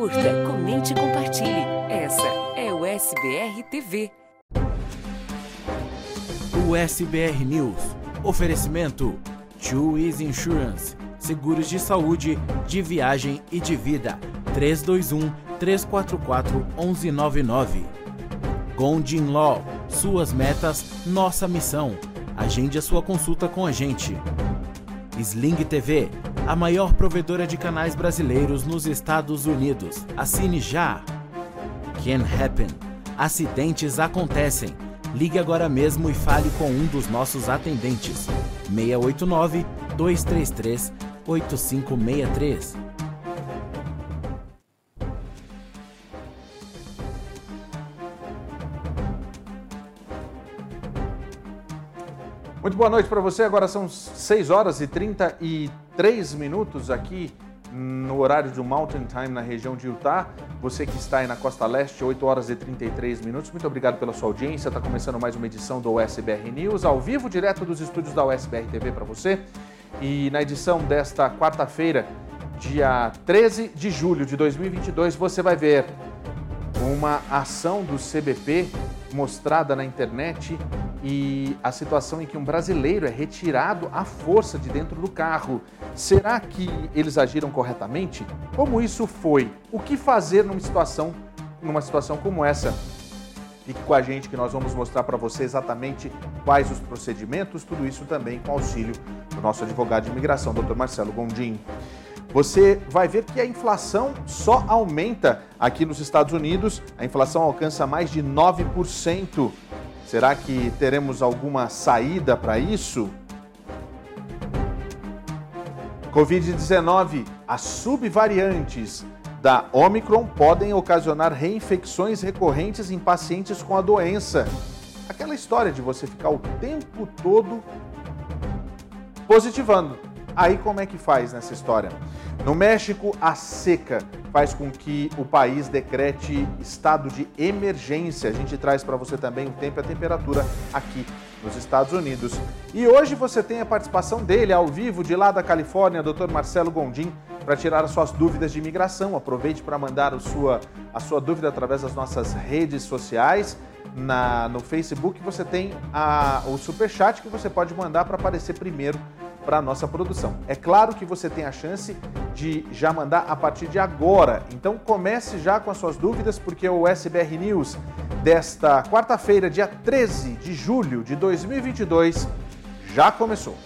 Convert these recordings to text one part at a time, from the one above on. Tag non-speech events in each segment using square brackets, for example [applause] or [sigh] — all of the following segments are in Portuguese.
Curta, comente e compartilhe. Essa é o SBR TV. O SBR News. Oferecimento: Easy Insurance. Seguros de saúde, de viagem e de vida. 321 344 1199. Gondin Law. Suas metas, nossa missão. Agende a sua consulta com a gente. Sling TV, a maior provedora de canais brasileiros nos Estados Unidos. Assine já. Can Happen. Acidentes acontecem. Ligue agora mesmo e fale com um dos nossos atendentes. 689 233 8563. Boa noite para você. Agora são 6 horas e 33 minutos aqui no horário do Mountain Time na região de Utah. Você que está aí na costa leste, 8 horas e 33 minutos. Muito obrigado pela sua audiência. Está começando mais uma edição do USBR News, ao vivo, direto dos estúdios da USBR TV para você. E na edição desta quarta-feira, dia 13 de julho de 2022, você vai ver uma ação do CBP mostrada na internet e a situação em que um brasileiro é retirado à força de dentro do carro. Será que eles agiram corretamente? Como isso foi? O que fazer numa situação, numa situação como essa? Fique com a gente que nós vamos mostrar para você exatamente quais os procedimentos, tudo isso também com auxílio do nosso advogado de imigração, Dr. Marcelo Gondim. Você vai ver que a inflação só aumenta aqui nos Estados Unidos, a inflação alcança mais de 9%. Será que teremos alguma saída para isso? Covid-19, as subvariantes da Omicron podem ocasionar reinfecções recorrentes em pacientes com a doença. Aquela história de você ficar o tempo todo positivando. Aí como é que faz nessa história? No México, a seca faz com que o país decrete estado de emergência. A gente traz para você também o tempo e a temperatura aqui nos Estados Unidos. E hoje você tem a participação dele ao vivo de lá da Califórnia, Dr. Marcelo Gondim, para tirar as suas dúvidas de imigração. Aproveite para mandar a sua, a sua dúvida através das nossas redes sociais. Na, no Facebook você tem a, o superchat que você pode mandar para aparecer primeiro para a nossa produção. É claro que você tem a chance de já mandar a partir de agora. Então comece já com as suas dúvidas, porque o SBR News desta quarta-feira, dia 13 de julho de 2022, já começou.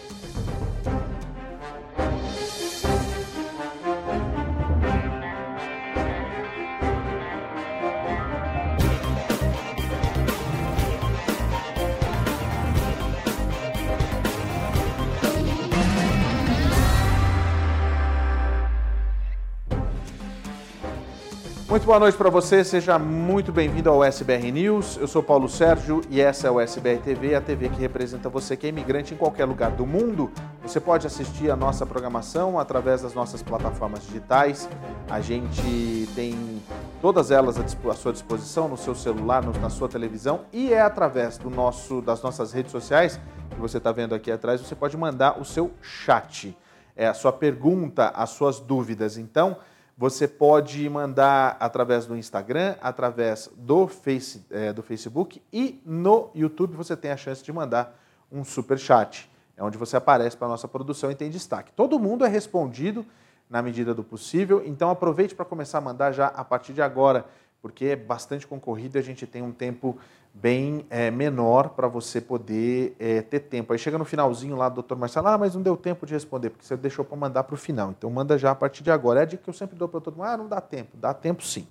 Muito boa noite para você, seja muito bem-vindo ao SBR News. Eu sou Paulo Sérgio e essa é o SBR TV, a TV que representa você que é imigrante em qualquer lugar do mundo. Você pode assistir a nossa programação através das nossas plataformas digitais. A gente tem todas elas à sua disposição no seu celular, na sua televisão e é através do nosso, das nossas redes sociais que você está vendo aqui atrás. Você pode mandar o seu chat, é a sua pergunta, as suas dúvidas. Então você pode mandar através do Instagram, através do, face, é, do Facebook e no YouTube você tem a chance de mandar um super chat. É onde você aparece para a nossa produção e tem destaque. Todo mundo é respondido na medida do possível, então aproveite para começar a mandar já a partir de agora, porque é bastante concorrido e a gente tem um tempo bem é, menor para você poder é, ter tempo. Aí chega no finalzinho lá do doutor Marcelo, ah, mas não deu tempo de responder, porque você deixou para mandar para o final. Então manda já a partir de agora. É a dica que eu sempre dou para todo mundo, ah, não dá tempo. Dá tempo sim.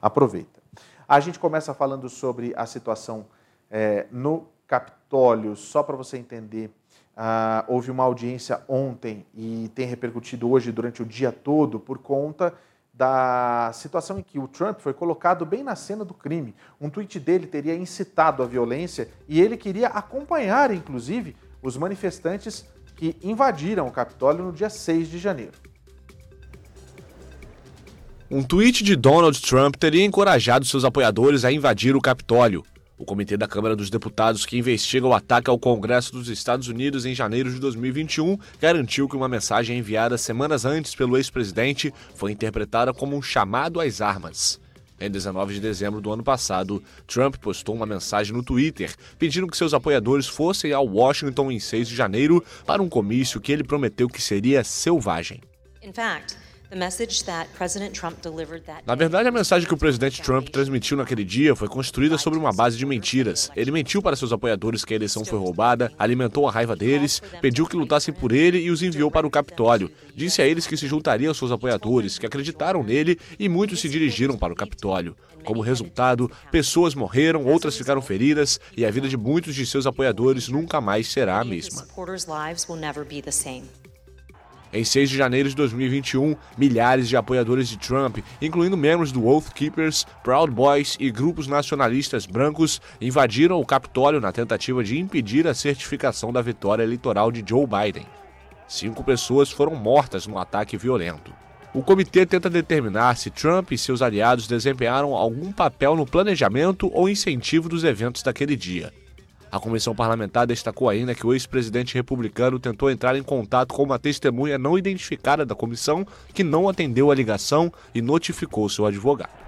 Aproveita. A gente começa falando sobre a situação é, no Capitólio, só para você entender. Ah, houve uma audiência ontem e tem repercutido hoje durante o dia todo por conta da situação em que o Trump foi colocado bem na cena do crime. Um tweet dele teria incitado a violência e ele queria acompanhar, inclusive, os manifestantes que invadiram o Capitólio no dia 6 de janeiro. Um tweet de Donald Trump teria encorajado seus apoiadores a invadir o Capitólio. O Comitê da Câmara dos Deputados, que investiga o ataque ao Congresso dos Estados Unidos em janeiro de 2021, garantiu que uma mensagem enviada semanas antes pelo ex-presidente foi interpretada como um chamado às armas. Em 19 de dezembro do ano passado, Trump postou uma mensagem no Twitter pedindo que seus apoiadores fossem ao Washington em 6 de janeiro para um comício que ele prometeu que seria selvagem. In fact, na verdade, a mensagem que o presidente Trump transmitiu naquele dia foi construída sobre uma base de mentiras. Ele mentiu para seus apoiadores que a eleição foi roubada, alimentou a raiva deles, pediu que lutassem por ele e os enviou para o Capitólio. Disse a eles que se juntaria aos seus apoiadores, que acreditaram nele e muitos se dirigiram para o Capitólio. Como resultado, pessoas morreram, outras ficaram feridas e a vida de muitos de seus apoiadores nunca mais será a mesma. Em 6 de janeiro de 2021, milhares de apoiadores de Trump, incluindo membros do Oath Keepers, Proud Boys e grupos nacionalistas brancos, invadiram o Capitólio na tentativa de impedir a certificação da vitória eleitoral de Joe Biden. Cinco pessoas foram mortas no ataque violento. O comitê tenta determinar se Trump e seus aliados desempenharam algum papel no planejamento ou incentivo dos eventos daquele dia. A comissão parlamentar destacou ainda que o ex-presidente republicano tentou entrar em contato com uma testemunha não identificada da comissão que não atendeu a ligação e notificou seu advogado.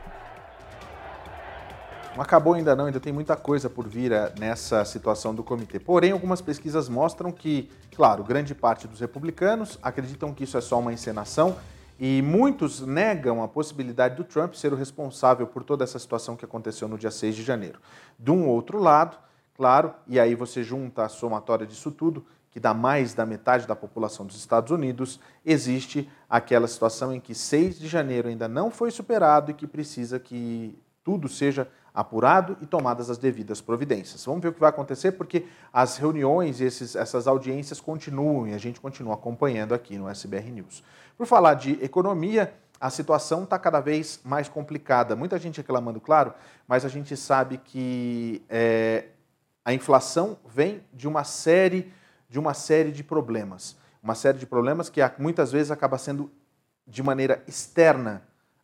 Acabou ainda não, ainda tem muita coisa por vir eh, nessa situação do comitê. Porém, algumas pesquisas mostram que, claro, grande parte dos republicanos acreditam que isso é só uma encenação e muitos negam a possibilidade do Trump ser o responsável por toda essa situação que aconteceu no dia 6 de janeiro. De um outro lado, claro, e aí você junta a somatória disso tudo, que dá mais da metade da população dos Estados Unidos, existe aquela situação em que 6 de janeiro ainda não foi superado e que precisa que tudo seja apurado e tomadas as devidas providências. Vamos ver o que vai acontecer, porque as reuniões e esses, essas audiências continuam e a gente continua acompanhando aqui no SBR News. Por falar de economia, a situação está cada vez mais complicada. Muita gente reclamando, claro, mas a gente sabe que é, a inflação vem de uma série de uma série de problemas, uma série de problemas que muitas vezes acaba sendo de maneira externa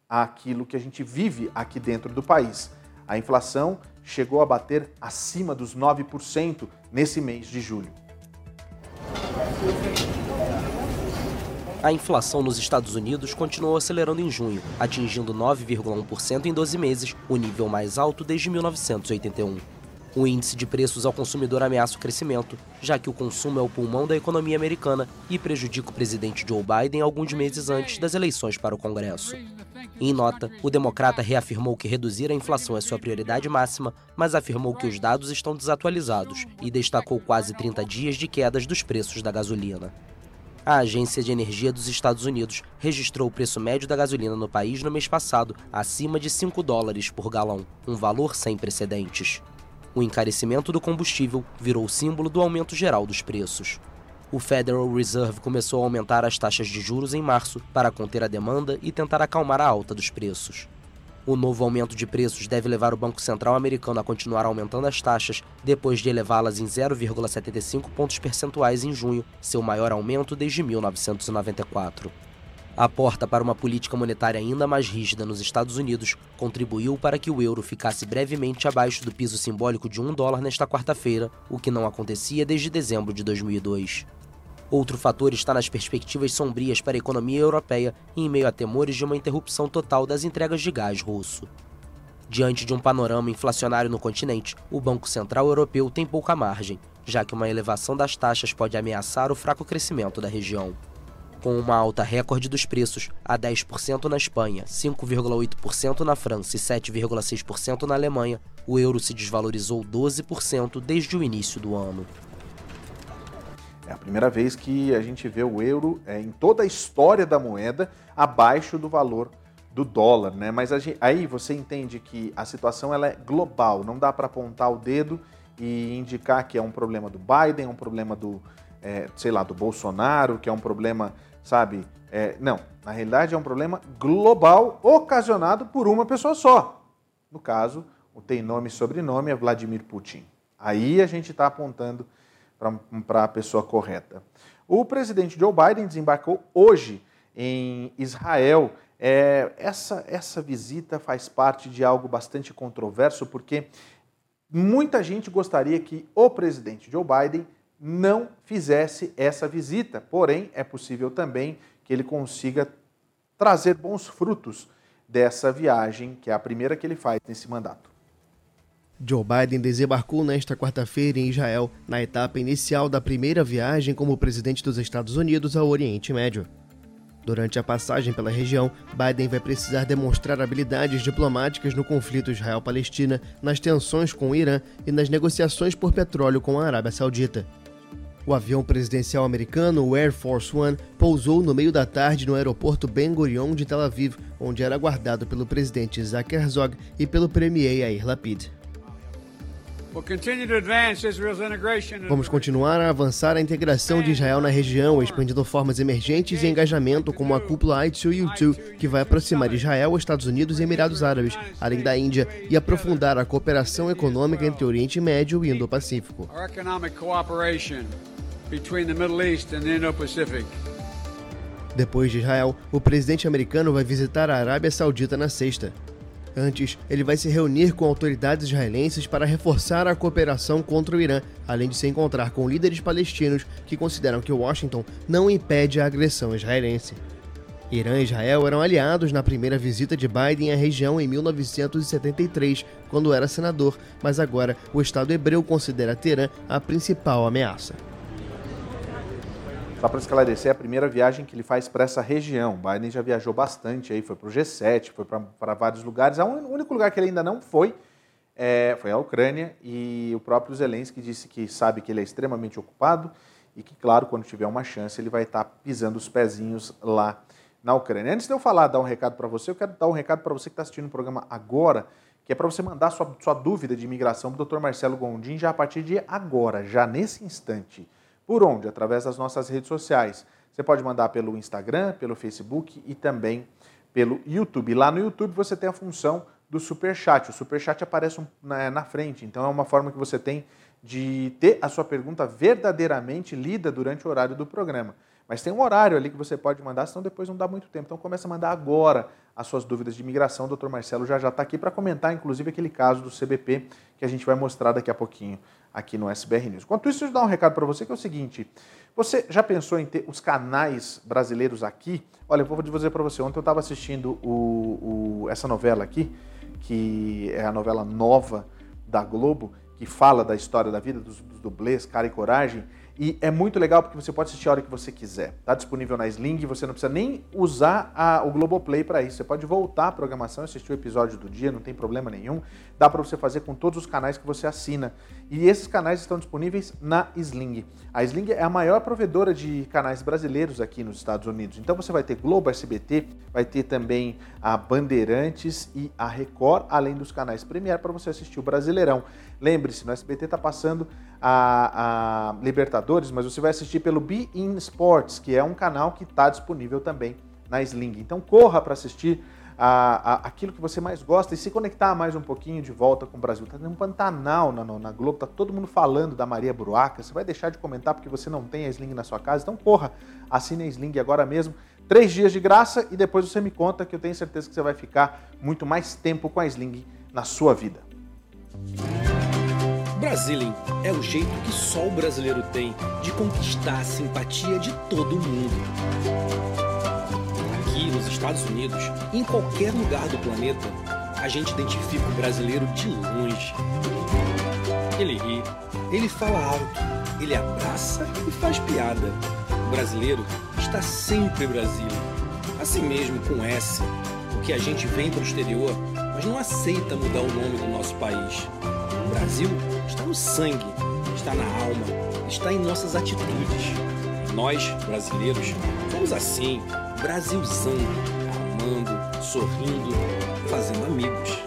àquilo que a gente vive aqui dentro do país. A inflação chegou a bater acima dos 9% nesse mês de julho. A inflação nos Estados Unidos continuou acelerando em junho, atingindo 9,1% em 12 meses, o nível mais alto desde 1981. O índice de preços ao consumidor ameaça o crescimento, já que o consumo é o pulmão da economia americana e prejudica o presidente Joe Biden alguns meses antes das eleições para o Congresso. Em nota, o democrata reafirmou que reduzir a inflação é sua prioridade máxima, mas afirmou que os dados estão desatualizados e destacou quase 30 dias de quedas dos preços da gasolina. A Agência de Energia dos Estados Unidos registrou o preço médio da gasolina no país no mês passado acima de 5 dólares por galão, um valor sem precedentes. O encarecimento do combustível virou símbolo do aumento geral dos preços. O Federal Reserve começou a aumentar as taxas de juros em março para conter a demanda e tentar acalmar a alta dos preços. O novo aumento de preços deve levar o Banco Central americano a continuar aumentando as taxas, depois de elevá-las em 0,75 pontos percentuais em junho, seu maior aumento desde 1994. A porta para uma política monetária ainda mais rígida nos Estados Unidos contribuiu para que o euro ficasse brevemente abaixo do piso simbólico de um dólar nesta quarta-feira, o que não acontecia desde dezembro de 2002. Outro fator está nas perspectivas sombrias para a economia europeia em meio a temores de uma interrupção total das entregas de gás russo. Diante de um panorama inflacionário no continente, o Banco Central Europeu tem pouca margem, já que uma elevação das taxas pode ameaçar o fraco crescimento da região com uma alta recorde dos preços a 10% na Espanha, 5,8% na França e 7,6% na Alemanha, o euro se desvalorizou 12% desde o início do ano. É a primeira vez que a gente vê o euro é, em toda a história da moeda abaixo do valor do dólar, né? Mas gente, aí você entende que a situação ela é global, não dá para apontar o dedo e indicar que é um problema do Biden, é um problema do, é, sei lá, do Bolsonaro, que é um problema sabe? É, não, na realidade é um problema global ocasionado por uma pessoa só. No caso, o tem nome e sobrenome é Vladimir Putin. Aí a gente está apontando para a pessoa correta. O presidente Joe Biden desembarcou hoje em Israel. É, essa, essa visita faz parte de algo bastante controverso, porque muita gente gostaria que o presidente Joe Biden não fizesse essa visita, porém é possível também que ele consiga trazer bons frutos dessa viagem, que é a primeira que ele faz nesse mandato. Joe Biden desembarcou nesta quarta-feira em Israel, na etapa inicial da primeira viagem como presidente dos Estados Unidos ao Oriente Médio. Durante a passagem pela região, Biden vai precisar demonstrar habilidades diplomáticas no conflito Israel-Palestina, nas tensões com o Irã e nas negociações por petróleo com a Arábia Saudita. O avião presidencial americano, o Air Force One, pousou no meio da tarde no aeroporto Ben Gurion de Tel Aviv, onde era aguardado pelo presidente Isaac Herzog e pelo premier Yair Lapid. Vamos continuar a avançar a integração de Israel na região, expandindo formas emergentes e engajamento como a cúpula I2U2, que vai aproximar Israel, Estados Unidos e Emirados Árabes, além da Índia, e aprofundar a cooperação econômica entre Oriente Médio e Indo-Pacífico between the Middle East and the Indo-Pacific. Depois de Israel, o presidente americano vai visitar a Arábia Saudita na sexta. Antes, ele vai se reunir com autoridades israelenses para reforçar a cooperação contra o Irã, além de se encontrar com líderes palestinos que consideram que Washington não impede a agressão israelense. Irã e Israel eram aliados na primeira visita de Biden à região em 1973, quando era senador, mas agora o Estado hebreu considera Teherã a principal ameaça. Só para esclarecer, é a primeira viagem que ele faz para essa região. Biden já viajou bastante aí, foi para o G7, foi para vários lugares. O único lugar que ele ainda não foi é, foi a Ucrânia e o próprio Zelensky disse que sabe que ele é extremamente ocupado e que, claro, quando tiver uma chance, ele vai estar tá pisando os pezinhos lá na Ucrânia. Antes de eu falar, dar um recado para você, eu quero dar um recado para você que está assistindo o programa agora, que é para você mandar sua, sua dúvida de imigração para o Dr. Marcelo Gondim já a partir de agora, já nesse instante. Por onde? Através das nossas redes sociais. Você pode mandar pelo Instagram, pelo Facebook e também pelo YouTube. Lá no YouTube você tem a função do Super Chat. O Super Chat aparece na, frente, então é uma forma que você tem de ter a sua pergunta verdadeiramente lida durante o horário do programa. Mas tem um horário ali que você pode mandar, senão depois não dá muito tempo. Então começa a mandar agora as suas dúvidas de imigração. O doutor Marcelo já já está aqui para comentar, inclusive, aquele caso do CBP que a gente vai mostrar daqui a pouquinho aqui no SBR News. Enquanto isso, eu dar um recado para você que é o seguinte: você já pensou em ter os canais brasileiros aqui? Olha, eu vou dizer para você, ontem eu estava assistindo o, o, essa novela aqui, que é a novela nova da Globo, que fala da história da vida dos, dos dublês, cara e coragem. E é muito legal porque você pode assistir a hora que você quiser. Está disponível na Sling, você não precisa nem usar a, o Globoplay para isso. Você pode voltar à programação assistir o episódio do dia, não tem problema nenhum. Dá para você fazer com todos os canais que você assina. E esses canais estão disponíveis na Sling. A Sling é a maior provedora de canais brasileiros aqui nos Estados Unidos. Então você vai ter Globo, SBT, vai ter também a Bandeirantes e a Record, além dos canais Premier para você assistir o Brasileirão. Lembre-se, no SBT está passando a, a, Libertadores, mas você vai assistir pelo Be In Sports, que é um canal que está disponível também na Sling. Então corra para assistir a, a, aquilo que você mais gosta e se conectar mais um pouquinho de volta com o Brasil. Está um Pantanal na, na Globo, está todo mundo falando da Maria Bruaca. Você vai deixar de comentar porque você não tem a Sling na sua casa. Então corra, assine a Sling agora mesmo. Três dias de graça e depois você me conta que eu tenho certeza que você vai ficar muito mais tempo com a Sling na sua vida. Brasilim é o jeito que só o brasileiro tem de conquistar a simpatia de todo mundo. Aqui nos Estados Unidos, em qualquer lugar do planeta, a gente identifica o brasileiro de longe. Ele ri, ele fala alto, ele abraça e faz piada. O brasileiro está sempre Brasília. Assim mesmo com S, porque a gente vem para o exterior, mas não aceita mudar o nome do nosso país. O Brasil está no sangue, está na alma, está em nossas atitudes. Nós, brasileiros, somos assim, Brasilzando, amando, sorrindo, fazendo amigos.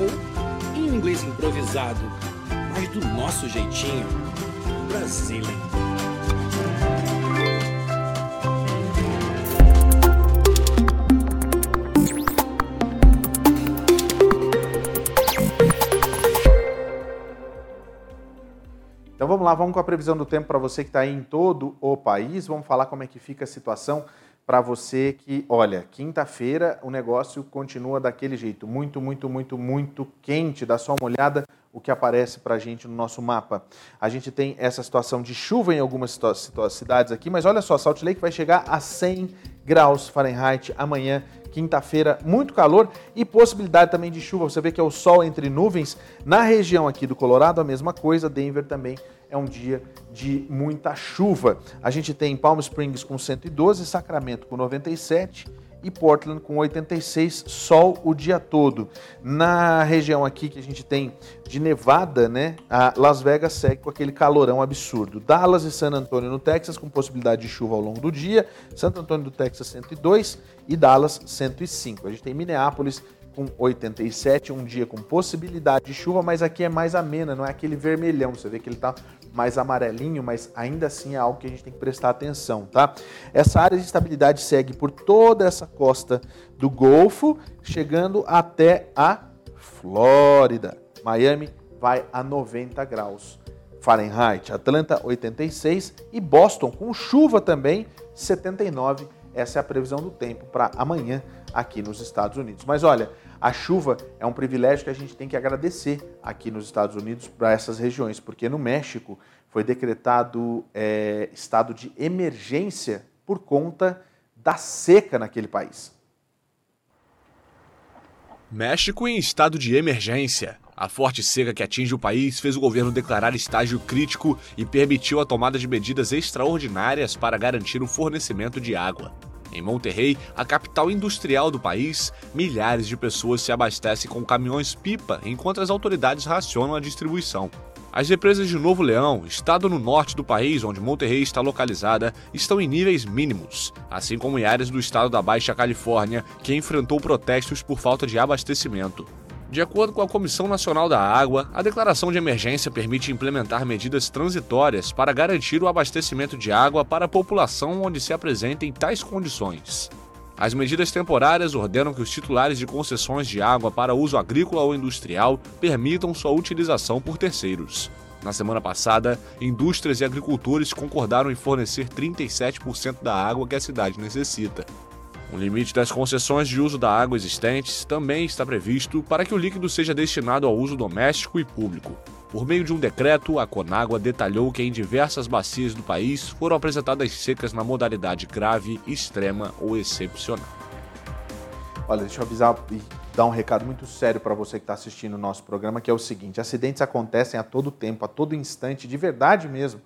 Ou, em inglês improvisado, mas do nosso jeitinho, Brasília. Então vamos lá, vamos com a previsão do tempo para você que está aí em todo o país. Vamos falar como é que fica a situação para você que, olha, quinta-feira o negócio continua daquele jeito, muito, muito, muito, muito quente. Dá só uma olhada o que aparece para a gente no nosso mapa. A gente tem essa situação de chuva em algumas cidades aqui, mas olha só, Salt Lake vai chegar a 100 graus Fahrenheit amanhã, quinta-feira, muito calor e possibilidade também de chuva. Você vê que é o sol entre nuvens. Na região aqui do Colorado, a mesma coisa, Denver também é um dia de muita chuva. A gente tem Palm Springs com 112, Sacramento com 97 e Portland com 86, sol o dia todo. Na região aqui que a gente tem de Nevada, né, a Las Vegas segue com aquele calorão absurdo. Dallas e San Antonio no Texas com possibilidade de chuva ao longo do dia, Santo Antônio do Texas 102 e Dallas 105. A gente tem Minneapolis com 87, um dia com possibilidade de chuva, mas aqui é mais amena, não é aquele vermelhão. Você vê que ele está mais amarelinho, mas ainda assim é algo que a gente tem que prestar atenção, tá? Essa área de estabilidade segue por toda essa costa do Golfo, chegando até a Flórida. Miami vai a 90 graus Fahrenheit, Atlanta 86 e Boston com chuva também 79. Essa é a previsão do tempo para amanhã aqui nos Estados Unidos. Mas olha, a chuva é um privilégio que a gente tem que agradecer aqui nos Estados Unidos para essas regiões, porque no México foi decretado é, estado de emergência por conta da seca naquele país. México em estado de emergência. A forte seca que atinge o país fez o governo declarar estágio crítico e permitiu a tomada de medidas extraordinárias para garantir o fornecimento de água. Em Monterrey, a capital industrial do país, milhares de pessoas se abastecem com caminhões-pipa enquanto as autoridades racionam a distribuição. As represas de Novo Leão, estado no norte do país onde Monterrey está localizada, estão em níveis mínimos, assim como em áreas do estado da Baixa Califórnia, que enfrentou protestos por falta de abastecimento. De acordo com a Comissão Nacional da Água, a declaração de emergência permite implementar medidas transitórias para garantir o abastecimento de água para a população onde se apresentem tais condições. As medidas temporárias ordenam que os titulares de concessões de água para uso agrícola ou industrial permitam sua utilização por terceiros. Na semana passada, indústrias e agricultores concordaram em fornecer 37% da água que a cidade necessita. O limite das concessões de uso da água existentes também está previsto para que o líquido seja destinado ao uso doméstico e público. Por meio de um decreto, a Conágua detalhou que em diversas bacias do país foram apresentadas secas na modalidade grave, extrema ou excepcional. Olha, deixa eu avisar e dar um recado muito sério para você que está assistindo o nosso programa, que é o seguinte: acidentes acontecem a todo tempo, a todo instante, de verdade mesmo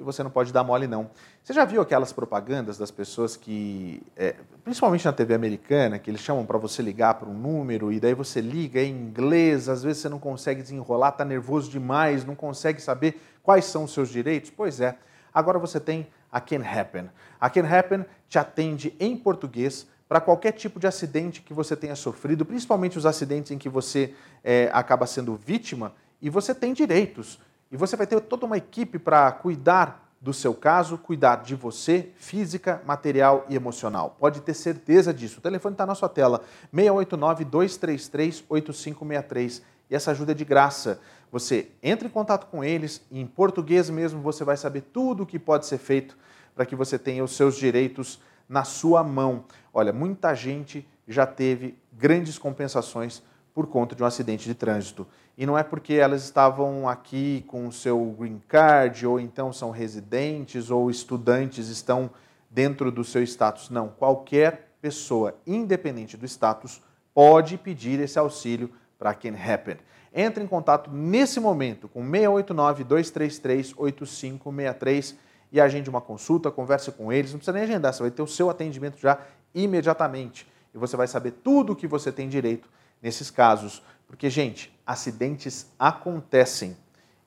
e você não pode dar mole não. Você já viu aquelas propagandas das pessoas que, é, principalmente na TV americana, que eles chamam para você ligar para um número e daí você liga em inglês, às vezes você não consegue desenrolar, está nervoso demais, não consegue saber quais são os seus direitos? Pois é, agora você tem a Can Happen. A Can Happen te atende em português para qualquer tipo de acidente que você tenha sofrido, principalmente os acidentes em que você é, acaba sendo vítima e você tem direitos. E você vai ter toda uma equipe para cuidar do seu caso, cuidar de você, física, material e emocional. Pode ter certeza disso. O telefone está na sua tela, 689-233-8563. E essa ajuda é de graça. Você entra em contato com eles, em português mesmo, você vai saber tudo o que pode ser feito para que você tenha os seus direitos na sua mão. Olha, muita gente já teve grandes compensações por conta de um acidente de trânsito. E não é porque elas estavam aqui com o seu green card, ou então são residentes, ou estudantes estão dentro do seu status. Não, qualquer pessoa, independente do status, pode pedir esse auxílio para Can Happen. Entre em contato nesse momento com 689-233-8563 e agende uma consulta, converse com eles. Não precisa nem agendar, você vai ter o seu atendimento já imediatamente. E você vai saber tudo o que você tem direito nesses casos. Porque, gente, acidentes acontecem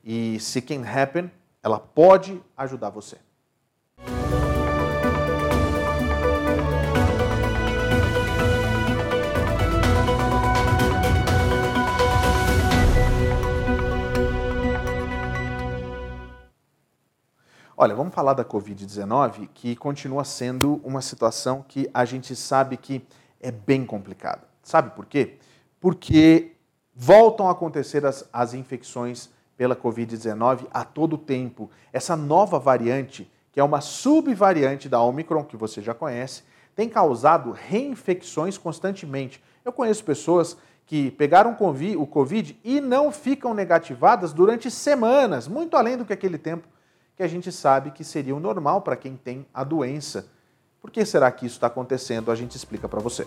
e se can happen, ela pode ajudar você. Olha, vamos falar da Covid-19, que continua sendo uma situação que a gente sabe que é bem complicada. Sabe por quê? porque voltam a acontecer as, as infecções pela Covid-19 a todo tempo. Essa nova variante, que é uma subvariante da Omicron, que você já conhece, tem causado reinfecções constantemente. Eu conheço pessoas que pegaram o Covid e não ficam negativadas durante semanas, muito além do que aquele tempo que a gente sabe que seria o normal para quem tem a doença. Por que será que isso está acontecendo? A gente explica para você.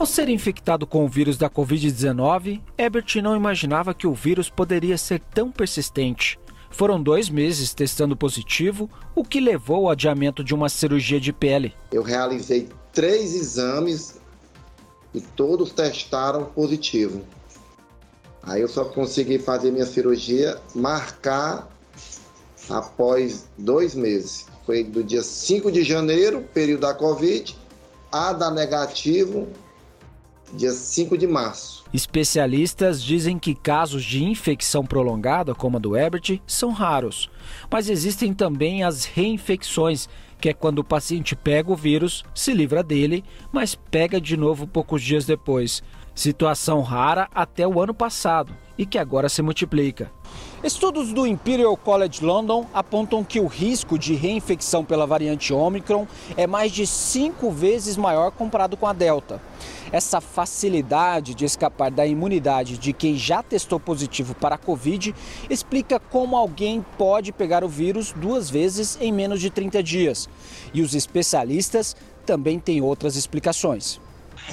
Ao ser infectado com o vírus da Covid-19, Ebert não imaginava que o vírus poderia ser tão persistente. Foram dois meses testando positivo, o que levou ao adiamento de uma cirurgia de pele. Eu realizei três exames e todos testaram positivo. Aí eu só consegui fazer minha cirurgia, marcar após dois meses. Foi do dia 5 de janeiro, período da Covid, a da negativo, dia 5 de março. Especialistas dizem que casos de infecção prolongada, como a do Ebert, são raros. Mas existem também as reinfecções, que é quando o paciente pega o vírus, se livra dele, mas pega de novo poucos dias depois. Situação rara até o ano passado e que agora se multiplica. Estudos do Imperial College London apontam que o risco de reinfecção pela variante Omicron é mais de cinco vezes maior comparado com a Delta. Essa facilidade de escapar da imunidade de quem já testou positivo para a Covid explica como alguém pode pegar o vírus duas vezes em menos de 30 dias. E os especialistas também têm outras explicações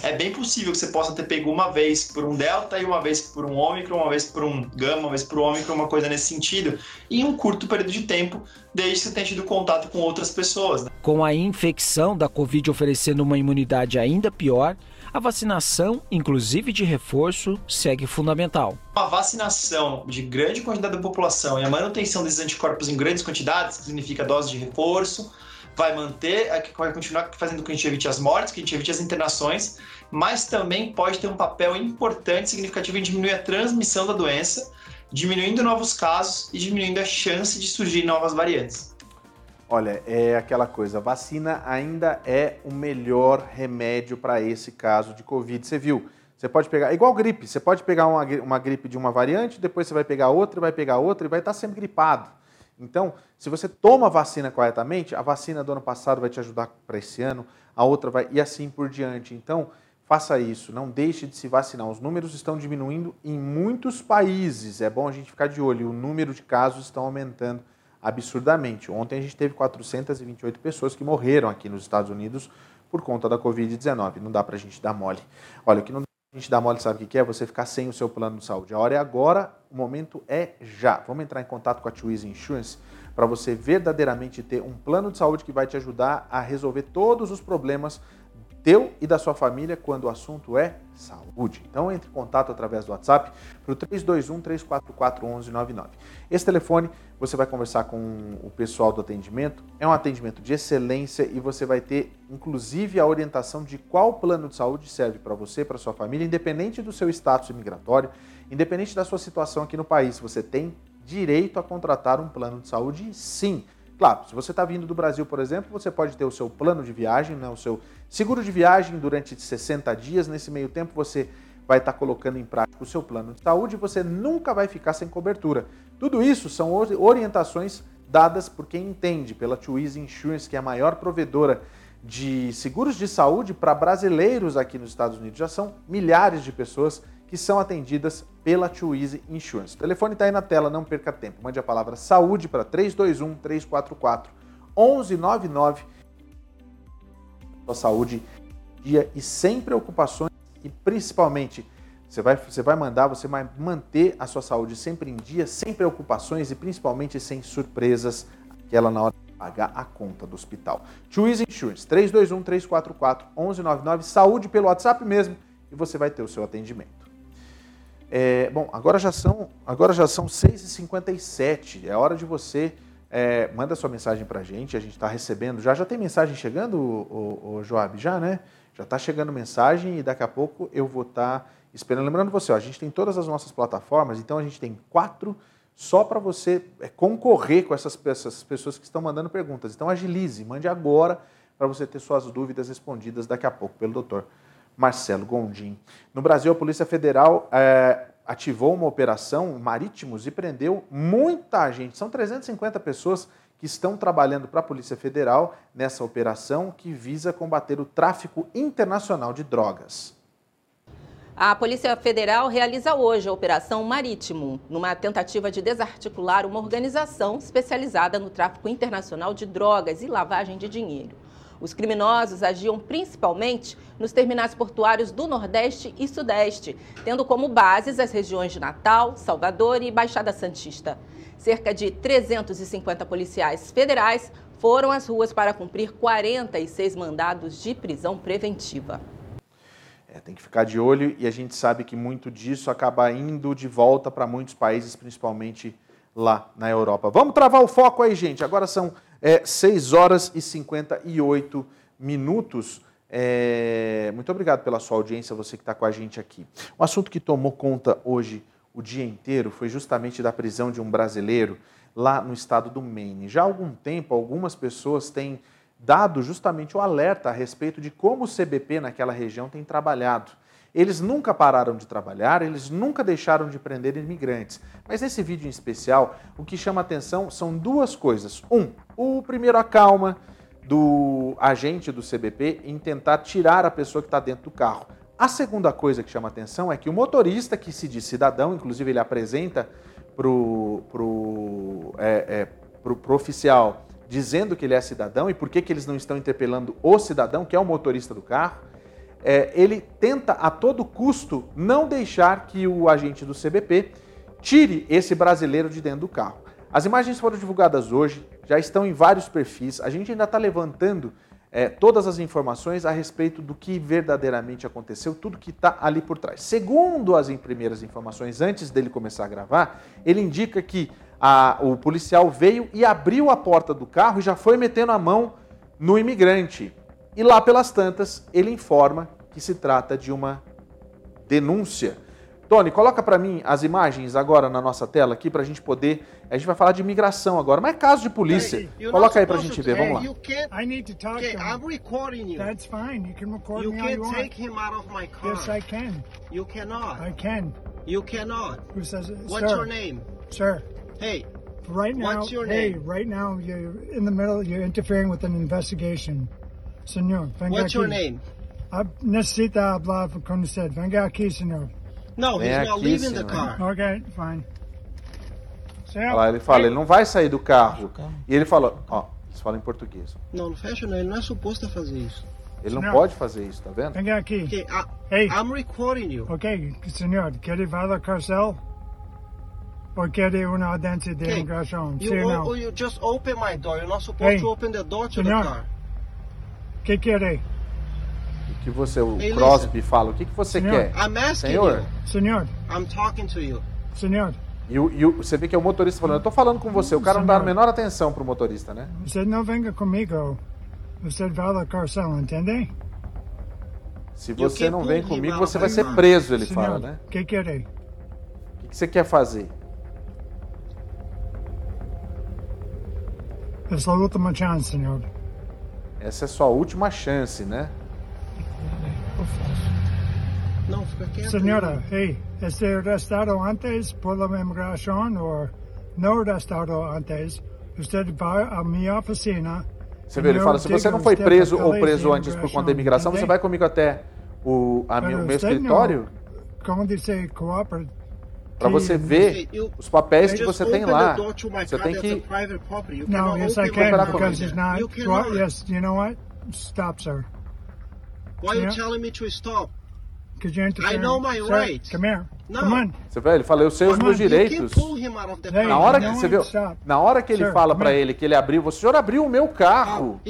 é bem possível que você possa ter pego uma vez por um Delta e uma vez por um Ômicron, uma vez por um Gama, uma vez por um Ômicron, uma coisa nesse sentido, em um curto período de tempo, desde que você tenha tido contato com outras pessoas. Né? Com a infecção da Covid oferecendo uma imunidade ainda pior, a vacinação, inclusive de reforço, segue fundamental. A vacinação de grande quantidade da população e a manutenção desses anticorpos em grandes quantidades, que significa dose de reforço, vai manter, vai continuar fazendo com que a gente evite as mortes, que a gente evite as internações, mas também pode ter um papel importante, significativo em diminuir a transmissão da doença, diminuindo novos casos e diminuindo a chance de surgir novas variantes. Olha, é aquela coisa, vacina ainda é o melhor remédio para esse caso de Covid. Você viu? Você pode pegar, igual gripe, você pode pegar uma, uma gripe de uma variante, depois você vai pegar outra, vai pegar outra e vai estar sempre gripado. Então, se você toma a vacina corretamente, a vacina do ano passado vai te ajudar para esse ano, a outra vai, e assim por diante. Então, faça isso, não deixe de se vacinar. Os números estão diminuindo em muitos países, é bom a gente ficar de olho, o número de casos estão aumentando absurdamente. Ontem a gente teve 428 pessoas que morreram aqui nos Estados Unidos por conta da Covid-19. Não dá para a gente dar mole. Olha, o que não dá para a gente dar mole, sabe o que é? Você ficar sem o seu plano de saúde. A hora é agora, o momento é já. Vamos entrar em contato com a Twizy Insurance para você verdadeiramente ter um plano de saúde que vai te ajudar a resolver todos os problemas teu e da sua família quando o assunto é saúde. Então entre em contato através do WhatsApp para o 321 344 1199. Esse telefone você vai conversar com o pessoal do atendimento, é um atendimento de excelência e você vai ter inclusive a orientação de qual plano de saúde serve para você, para sua família, independente do seu status imigratório, independente da sua situação aqui no país. Você tem direito a contratar um plano de saúde, sim. Claro, se você está vindo do Brasil, por exemplo, você pode ter o seu plano de viagem, né, o seu seguro de viagem durante 60 dias. Nesse meio tempo, você vai estar tá colocando em prática o seu plano de saúde e você nunca vai ficar sem cobertura. Tudo isso são orientações dadas por quem entende, pela Twizy Insurance, que é a maior provedora de seguros de saúde para brasileiros aqui nos Estados Unidos. Já são milhares de pessoas que são atendidas pela Twizy Insurance. O telefone está aí na tela, não perca tempo. Mande a palavra saúde para 321 344 1199. Sua saúde dia e sem preocupações e principalmente você vai, você vai mandar, você vai manter a sua saúde sempre em dia, sem preocupações e principalmente sem surpresas, aquela na hora de pagar a conta do hospital. Twizy Insurance, 321 344 1199, saúde pelo WhatsApp mesmo e você vai ter o seu atendimento. É, bom, agora já são, agora já são 6h57. É hora de você. É, sua mensagem para a gente. A gente está recebendo. Já já tem mensagem chegando, o, o Joab? Já, né? Já está chegando mensagem e daqui a pouco eu vou estar tá esperando. Lembrando você, ó, a gente tem todas as nossas plataformas, então a gente tem quatro só para você é, concorrer com essas, essas pessoas que estão mandando perguntas. Então agilize, mande agora para você ter suas dúvidas respondidas daqui a pouco pelo doutor Marcelo Gondim. No Brasil, a Polícia Federal é, ativou uma operação marítimos e prendeu muita gente. São 350 pessoas que estão trabalhando para a Polícia Federal nessa operação que visa combater o tráfico internacional de drogas. A Polícia Federal realiza hoje a Operação Marítimo, numa tentativa de desarticular uma organização especializada no tráfico internacional de drogas e lavagem de dinheiro. Os criminosos agiam principalmente nos terminais portuários do Nordeste e Sudeste, tendo como bases as regiões de Natal, Salvador e Baixada Santista. Cerca de 350 policiais federais foram às ruas para cumprir 46 mandados de prisão preventiva. É, tem que ficar de olho e a gente sabe que muito disso acaba indo de volta para muitos países, principalmente lá na Europa. Vamos travar o foco aí, gente. Agora são é, 6 horas e 58 minutos. É, muito obrigado pela sua audiência, você que está com a gente aqui. O assunto que tomou conta hoje o dia inteiro foi justamente da prisão de um brasileiro lá no estado do Maine. Já há algum tempo, algumas pessoas têm dado justamente o alerta a respeito de como o CBP naquela região tem trabalhado. Eles nunca pararam de trabalhar, eles nunca deixaram de prender imigrantes. Mas nesse vídeo em especial, o que chama atenção são duas coisas. Um, o primeiro, a calma do agente do CBP em tentar tirar a pessoa que está dentro do carro. A segunda coisa que chama atenção é que o motorista, que se diz cidadão, inclusive ele apresenta para o pro, é, é, pro, pro oficial dizendo que ele é cidadão e por que, que eles não estão interpelando o cidadão, que é o motorista do carro, é, ele tenta a todo custo não deixar que o agente do CBP tire esse brasileiro de dentro do carro. As imagens foram divulgadas hoje, já estão em vários perfis, a gente ainda está levantando é, todas as informações a respeito do que verdadeiramente aconteceu, tudo que está ali por trás. Segundo as primeiras informações, antes dele começar a gravar, ele indica que a, o policial veio e abriu a porta do carro e já foi metendo a mão no imigrante. E lá pelas tantas, ele informa que se trata de uma denúncia Tony, coloca para mim as imagens agora na nossa tela aqui para a gente poder. A gente vai falar de imigração agora, mas é caso de polícia. Coloca aí para a gente ver, vamos lá. You can't, I need to talk okay, to him. I'm recording you. That's fine. You can record you me can't all you take him out of my car. Yes, I can. You cannot. I can. You cannot. Who says it? What's Sir. your name? Sir. Hey. Right now. What's your name? Hey, right now you're in the middle. You're interfering with an investigation. Senor, What's your name? Necesita hablar con usted. Venga aquí, senor. No, he's not leaving the car. Ok, fine. Olha lá, ele fala, ele não vai sair do carro. E ele falou, ó, eles falam em português. Não, não fecha não, ele não é suposto a fazer isso. Ele não, pode fazer isso, tá vendo? Vem aqui. Okay, I, hey. I'm recording you. Ok, senhor, quer ir para a carcel? Ou quer uma audiência de okay. imigração? You, Sim, não. you just open my door. You're not supposed hey. to open the door to senhor, the car. O que quer? Que você, o hey, Crosby fala, o que, que você Senhor, quer? Senhor? Senhor. I'm talking to you. Senhor. E, o, e o, você vê que é o motorista falando, eu tô falando com você. O cara Senhor. não dá a menor atenção pro motorista, né? Você não venha comigo. Você vai à carcela, entende? Se você não vem comigo, você vai ser preso, ele Senhor, fala, né? O que querem? O que, que você quer fazer? Essa é a última chance, senhor. Essa é sua última chance, né? Não, fica quieto. Senhora, hey, arrestado antes por la imigração ou não arrestado antes, você vai à minha oficina. Você vê, ele fala, se você não foi preso ou preso antes por conta da imigração, você vai comigo até o, a, o meu escritório? Como disse, coopera para você ver os papéis que você tem lá. Você tem que. Não, yes, I can, because it's not. Yes, you know what? Stop, sir. Why are you telling me to stop? I know my rights. Come here. No. Come on. Você vê, ele fala, eu sei os meus direitos. Na hora que você viu, na hora que ele fala para ele que ele abriu, o senhor abriu o meu carro.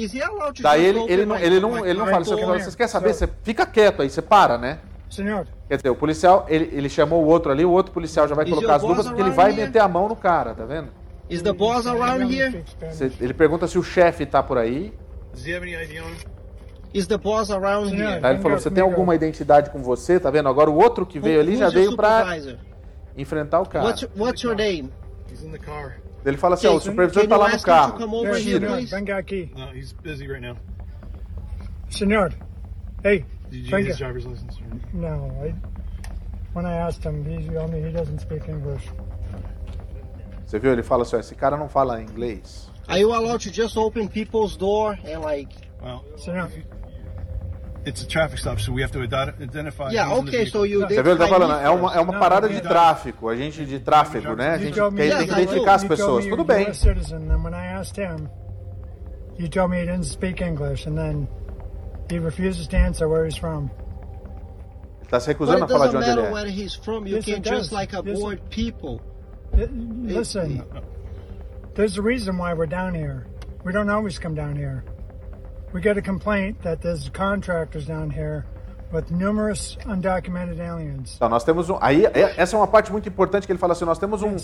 Daí ele, ele não, ele não, ele não fala, você quer saber? Você fica quieto aí, você para, né? Senhor. Quer dizer, o policial, ele, ele chamou o outro ali, o outro policial já vai colocar as luvas porque ele vai meter a mão no cara, tá vendo? Is the boss around here? Ele pergunta se o chefe tá por aí. Does he have any ID on him? Is the boss around here? Aí ele falou: Você tem alguma identidade com você? Tá vendo? Agora o outro que veio ali já veio pra enfrentar o cara. What's, what's your name? He's in the car. Ele fala assim: Ó, o supervisor tá lá no carro. Tira. Venga aqui. No, he's busy right now. Senhor, hey. Did you use his driver's license? No, I, when I asked him, he told me he doesn't speak English. Você viu? Ele fala assim: esse cara não fala inglês. Are you allowed to just open people's door and like? Well, so it's a traffic stop, so we have to identify. Yeah, okay, so you. Você viu? Ele tá falando, é uma, é uma parada de tráfico, a gente de tráfego, né? A gente tem, tem que identificar as pessoas. Tudo bem. You told me he didn't speak English, and then he refuses to answer where he's from. Ele tá se recusando a falar de onde ele é. where he's from. You can't just like avoid people. Listen, there's a reason why we're down here. We don't always come down here. We get a complaint that there's contractors down here with numerous undocumented aliens. Então, nós temos um. Aí, é, essa é uma parte muito importante que ele fala assim: nós temos um.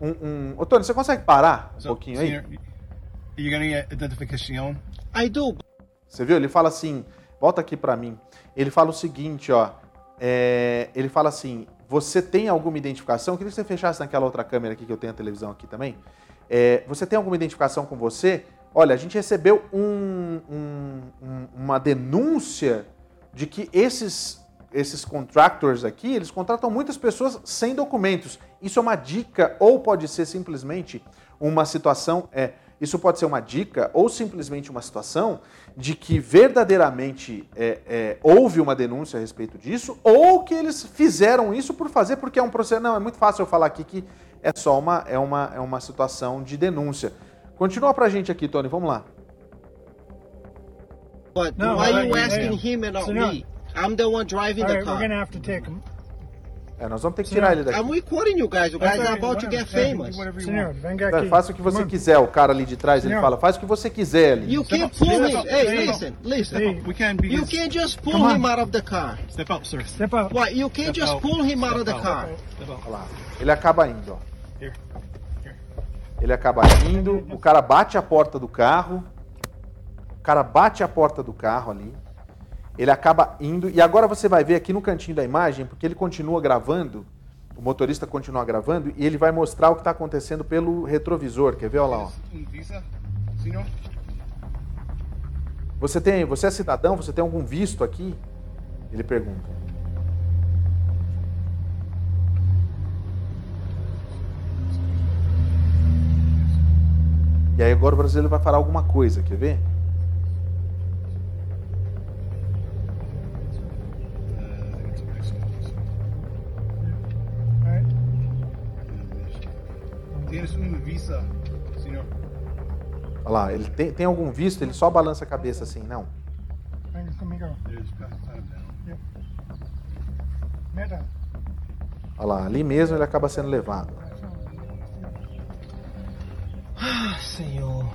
um, um... Ô, Tony, você consegue parar um pouquinho aí? You gonna get identification? I do. Você viu? Ele fala assim, volta aqui para mim. Ele fala o seguinte, ó. É, ele fala assim: você tem alguma identificação? Eu queria que você fechasse naquela outra câmera aqui que eu tenho a televisão aqui também. É, você tem alguma identificação com você? Olha, a gente recebeu um, um, um, uma denúncia de que esses, esses contractors aqui, eles contratam muitas pessoas sem documentos. Isso é uma dica ou pode ser simplesmente uma situação é, isso pode ser uma dica ou simplesmente uma situação de que verdadeiramente é, é, houve uma denúncia a respeito disso ou que eles fizeram isso por fazer porque é um processo. Não, é muito fácil eu falar aqui que é só uma, é uma, é uma situação de denúncia. Continua pra gente aqui, Tony, vamos lá. But no, why are you asking him and not me? I'm the one driving the car. We're gonna have to take him. É, nós vamos ter que tirar ele daqui. I'm recording you guys. You guys are about to get famous. Senhor, vem cá aqui. Faça o que você quiser. O cara ali de trás, ele fala, faz o que você quiser ali. You can't pull him. Hey, listen, listen. We can't be you can't just pull him out of the car. Step up, sir. Step up. Why? You can't just pull him out of the car. Olha lá. Ele acaba indo, ó. Ele acaba indo, o cara bate a porta do carro. O cara bate a porta do carro ali ele acaba indo. E agora você vai ver aqui no cantinho da imagem, porque ele continua gravando, o motorista continua gravando, e ele vai mostrar o que está acontecendo pelo retrovisor. Quer ver? Olha lá. Ó. Você, tem, você é cidadão? Você tem algum visto aqui? Ele pergunta. E aí agora o brasileiro vai falar alguma coisa, quer ver? Olha lá, ele tem, tem algum visto, ele só balança a cabeça assim, não? Comigo. Olha lá, ali mesmo ele acaba sendo levado. Senhor.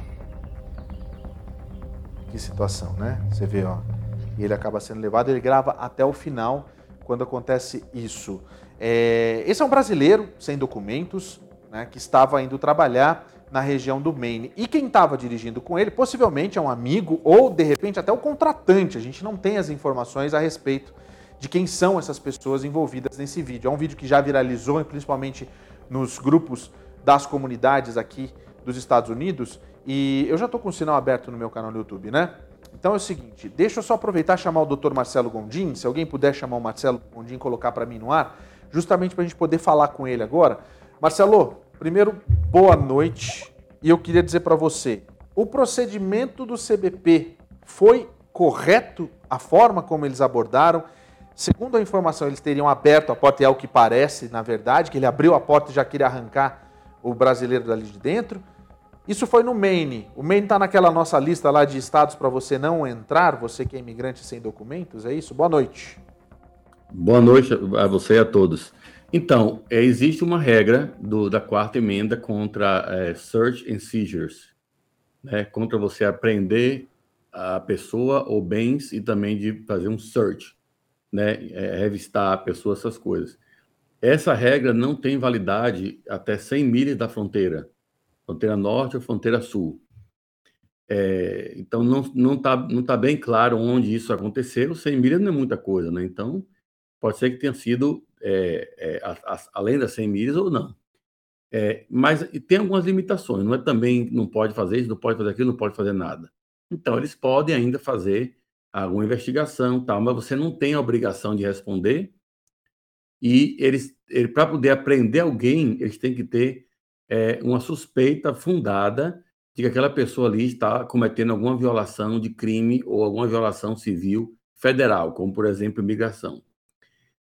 Que situação, né? Você vê, ó. E ele acaba sendo levado, ele grava até o final quando acontece isso. É, esse é um brasileiro sem documentos, né, que estava indo trabalhar na região do Maine. E quem estava dirigindo com ele possivelmente é um amigo ou, de repente, até o contratante. A gente não tem as informações a respeito de quem são essas pessoas envolvidas nesse vídeo. É um vídeo que já viralizou, principalmente nos grupos das comunidades aqui dos Estados Unidos. E eu já estou com o sinal aberto no meu canal no YouTube, né? Então é o seguinte, deixa eu só aproveitar e chamar o Dr. Marcelo Gondim, se alguém puder chamar o Marcelo Gondim e colocar para mim no ar, justamente para a gente poder falar com ele agora. Marcelo, Primeiro, boa noite. E eu queria dizer para você, o procedimento do CBP foi correto? A forma como eles abordaram? Segundo a informação, eles teriam aberto a porta, e é o que parece, na verdade, que ele abriu a porta e já queria arrancar o brasileiro dali de dentro. Isso foi no Maine. O Maine está naquela nossa lista lá de estados para você não entrar, você que é imigrante sem documentos, é isso? Boa noite. Boa noite a você e a todos. Então, é, existe uma regra do, da quarta emenda contra é, search and seizures, né, contra você apreender a pessoa ou bens e também de fazer um search, né, é, revistar a pessoa, essas coisas. Essa regra não tem validade até 100 milhas da fronteira, fronteira norte ou fronteira sul. É, então, não está não tá, não tá bem claro onde isso aconteceu. 100 milhas não é muita coisa, né? Então, pode ser que tenha sido é, é, a, a, além das 100 milhas ou não. É, mas tem algumas limitações, não é também não pode fazer isso, não pode fazer aquilo, não pode fazer nada. Então, eles podem ainda fazer alguma investigação, tal, mas você não tem a obrigação de responder. E eles, ele, para poder aprender alguém, eles têm que ter é, uma suspeita fundada de que aquela pessoa ali está cometendo alguma violação de crime ou alguma violação civil federal, como, por exemplo, imigração.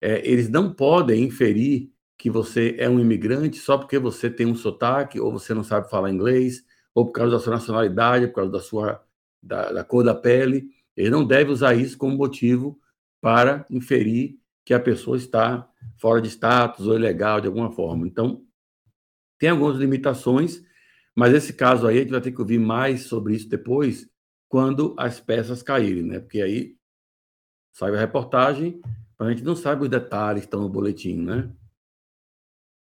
É, eles não podem inferir que você é um imigrante só porque você tem um sotaque, ou você não sabe falar inglês, ou por causa da sua nacionalidade, por causa da sua da, da cor da pele. Eles não devem usar isso como motivo para inferir que a pessoa está fora de status ou ilegal de alguma forma. Então, tem algumas limitações, mas esse caso aí a gente vai ter que ouvir mais sobre isso depois, quando as peças caírem, né? Porque aí sai a reportagem, a gente não sabe os detalhes que estão no boletim, né?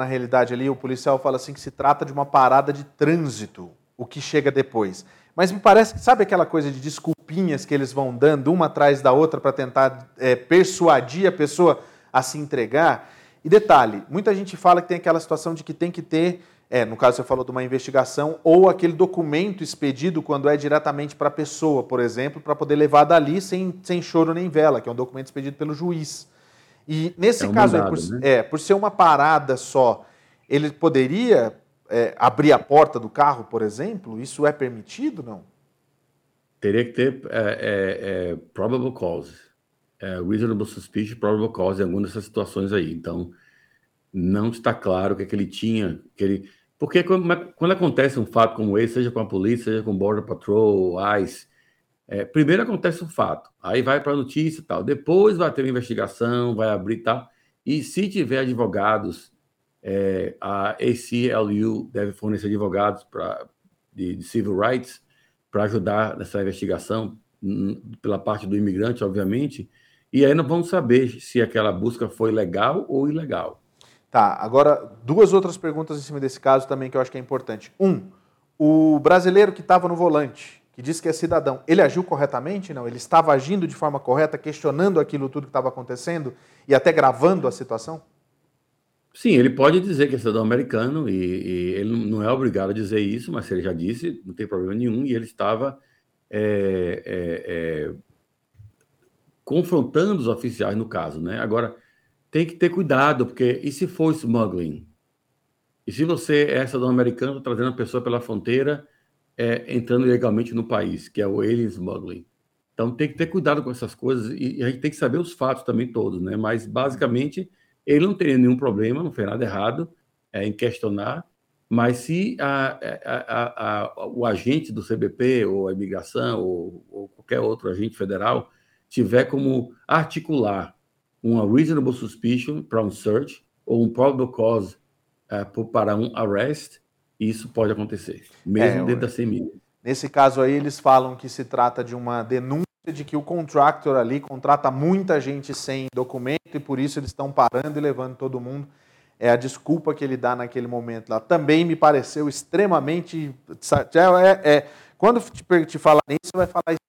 Na realidade ali, o policial fala assim que se trata de uma parada de trânsito, o que chega depois. Mas me parece que, sabe aquela coisa de desculpinhas que eles vão dando uma atrás da outra para tentar é, persuadir a pessoa a se entregar? E detalhe, muita gente fala que tem aquela situação de que tem que ter, é, no caso você falou de uma investigação, ou aquele documento expedido quando é diretamente para a pessoa, por exemplo, para poder levar dali sem, sem choro nem vela, que é um documento expedido pelo juiz. E nesse é um caso, mandado, aí, por, né? é, por ser uma parada só, ele poderia é, abrir a porta do carro, por exemplo? Isso é permitido, não? Teria que ter é, é, é probable cause. É, reasonable suspicion, probable cause em alguma dessas situações aí. Então, não está claro o que, é que ele tinha. Que ele... Porque quando, quando, acontece um fato como esse, seja com a polícia, seja com Border Patrol, ICE, é, primeiro acontece o fato, aí vai para a notícia e tal. Depois vai ter uma investigação, vai abrir e tal. E se tiver advogados é, a ACLU deve fornecer advogados pra, de, de civil rights para ajudar nessa investigação, pela parte do imigrante, obviamente, e aí nós vamos saber se aquela busca foi legal ou ilegal. Tá, agora duas outras perguntas em cima desse caso também que eu acho que é importante. Um, o brasileiro que estava no volante, que disse que é cidadão, ele agiu corretamente? Não, ele estava agindo de forma correta, questionando aquilo tudo que estava acontecendo e até gravando a situação? Sim, ele pode dizer que é cidadão americano e, e, ele não é obrigado a dizer isso, mas se ele já disse, não tem problema nenhum. E ele estava é, é, é, confrontando os oficiais no caso, né? Agora, tem que ter cuidado, porque e se for smuggling? E se você é cidadão americano, trazendo a pessoa pela fronteira, é, entrando ilegalmente no país, que é o alien smuggling? Então, tem que ter cuidado com essas coisas e, e a gente tem que saber os fatos também todos, né? Mas, basicamente ele não teria nenhum problema, não fez nada errado é, em questionar, mas se a, a, a, o agente do CBP, ou a imigração, ou, ou, qualquer outro agente federal, tiver como articular uma reasonable suspicion para um search, ou um probable cause uh, para um arrest, isso pode acontecer, mesmo é, dentro da CMI. Nesse caso aí, eles falam que se trata de uma denúncia de que o contractor ali contrata muita gente sem documento e por isso eles estão parando e levando todo mundo. É a desculpa que ele dá naquele momento lá. Também me pareceu extremamente. É, é, quando te, te falar nisso, vai falar isso.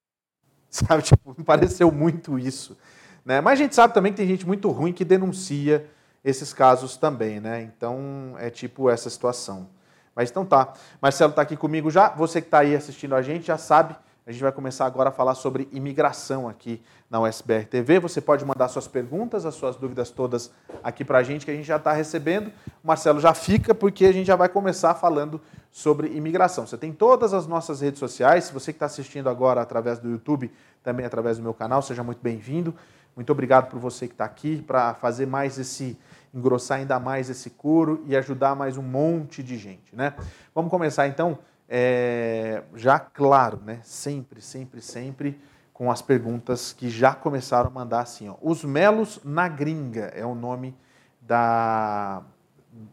[laughs] Sabe, tipo, me pareceu muito isso. Né? Mas a gente sabe também que tem gente muito ruim que denuncia esses casos também, né? Então é tipo essa situação. Mas então tá. Marcelo está aqui comigo já. Você que está aí assistindo a gente já sabe a gente vai começar agora a falar sobre imigração aqui na USBR TV. Você pode mandar suas perguntas, as suas dúvidas todas aqui para a gente, que a gente já está recebendo. O Marcelo já fica, porque a gente já vai começar falando sobre imigração. Você tem todas as nossas redes sociais. Se você que está assistindo agora através do YouTube, também através do meu canal, seja muito bem-vindo. Muito obrigado por você que está aqui para fazer mais esse, engrossar ainda mais esse couro e ajudar mais um monte de gente, né? Vamos começar então é, já claro, né? Sempre, sempre, sempre com as perguntas que já começaram a mandar assim. Ó. Os Melos na Gringa é o nome da,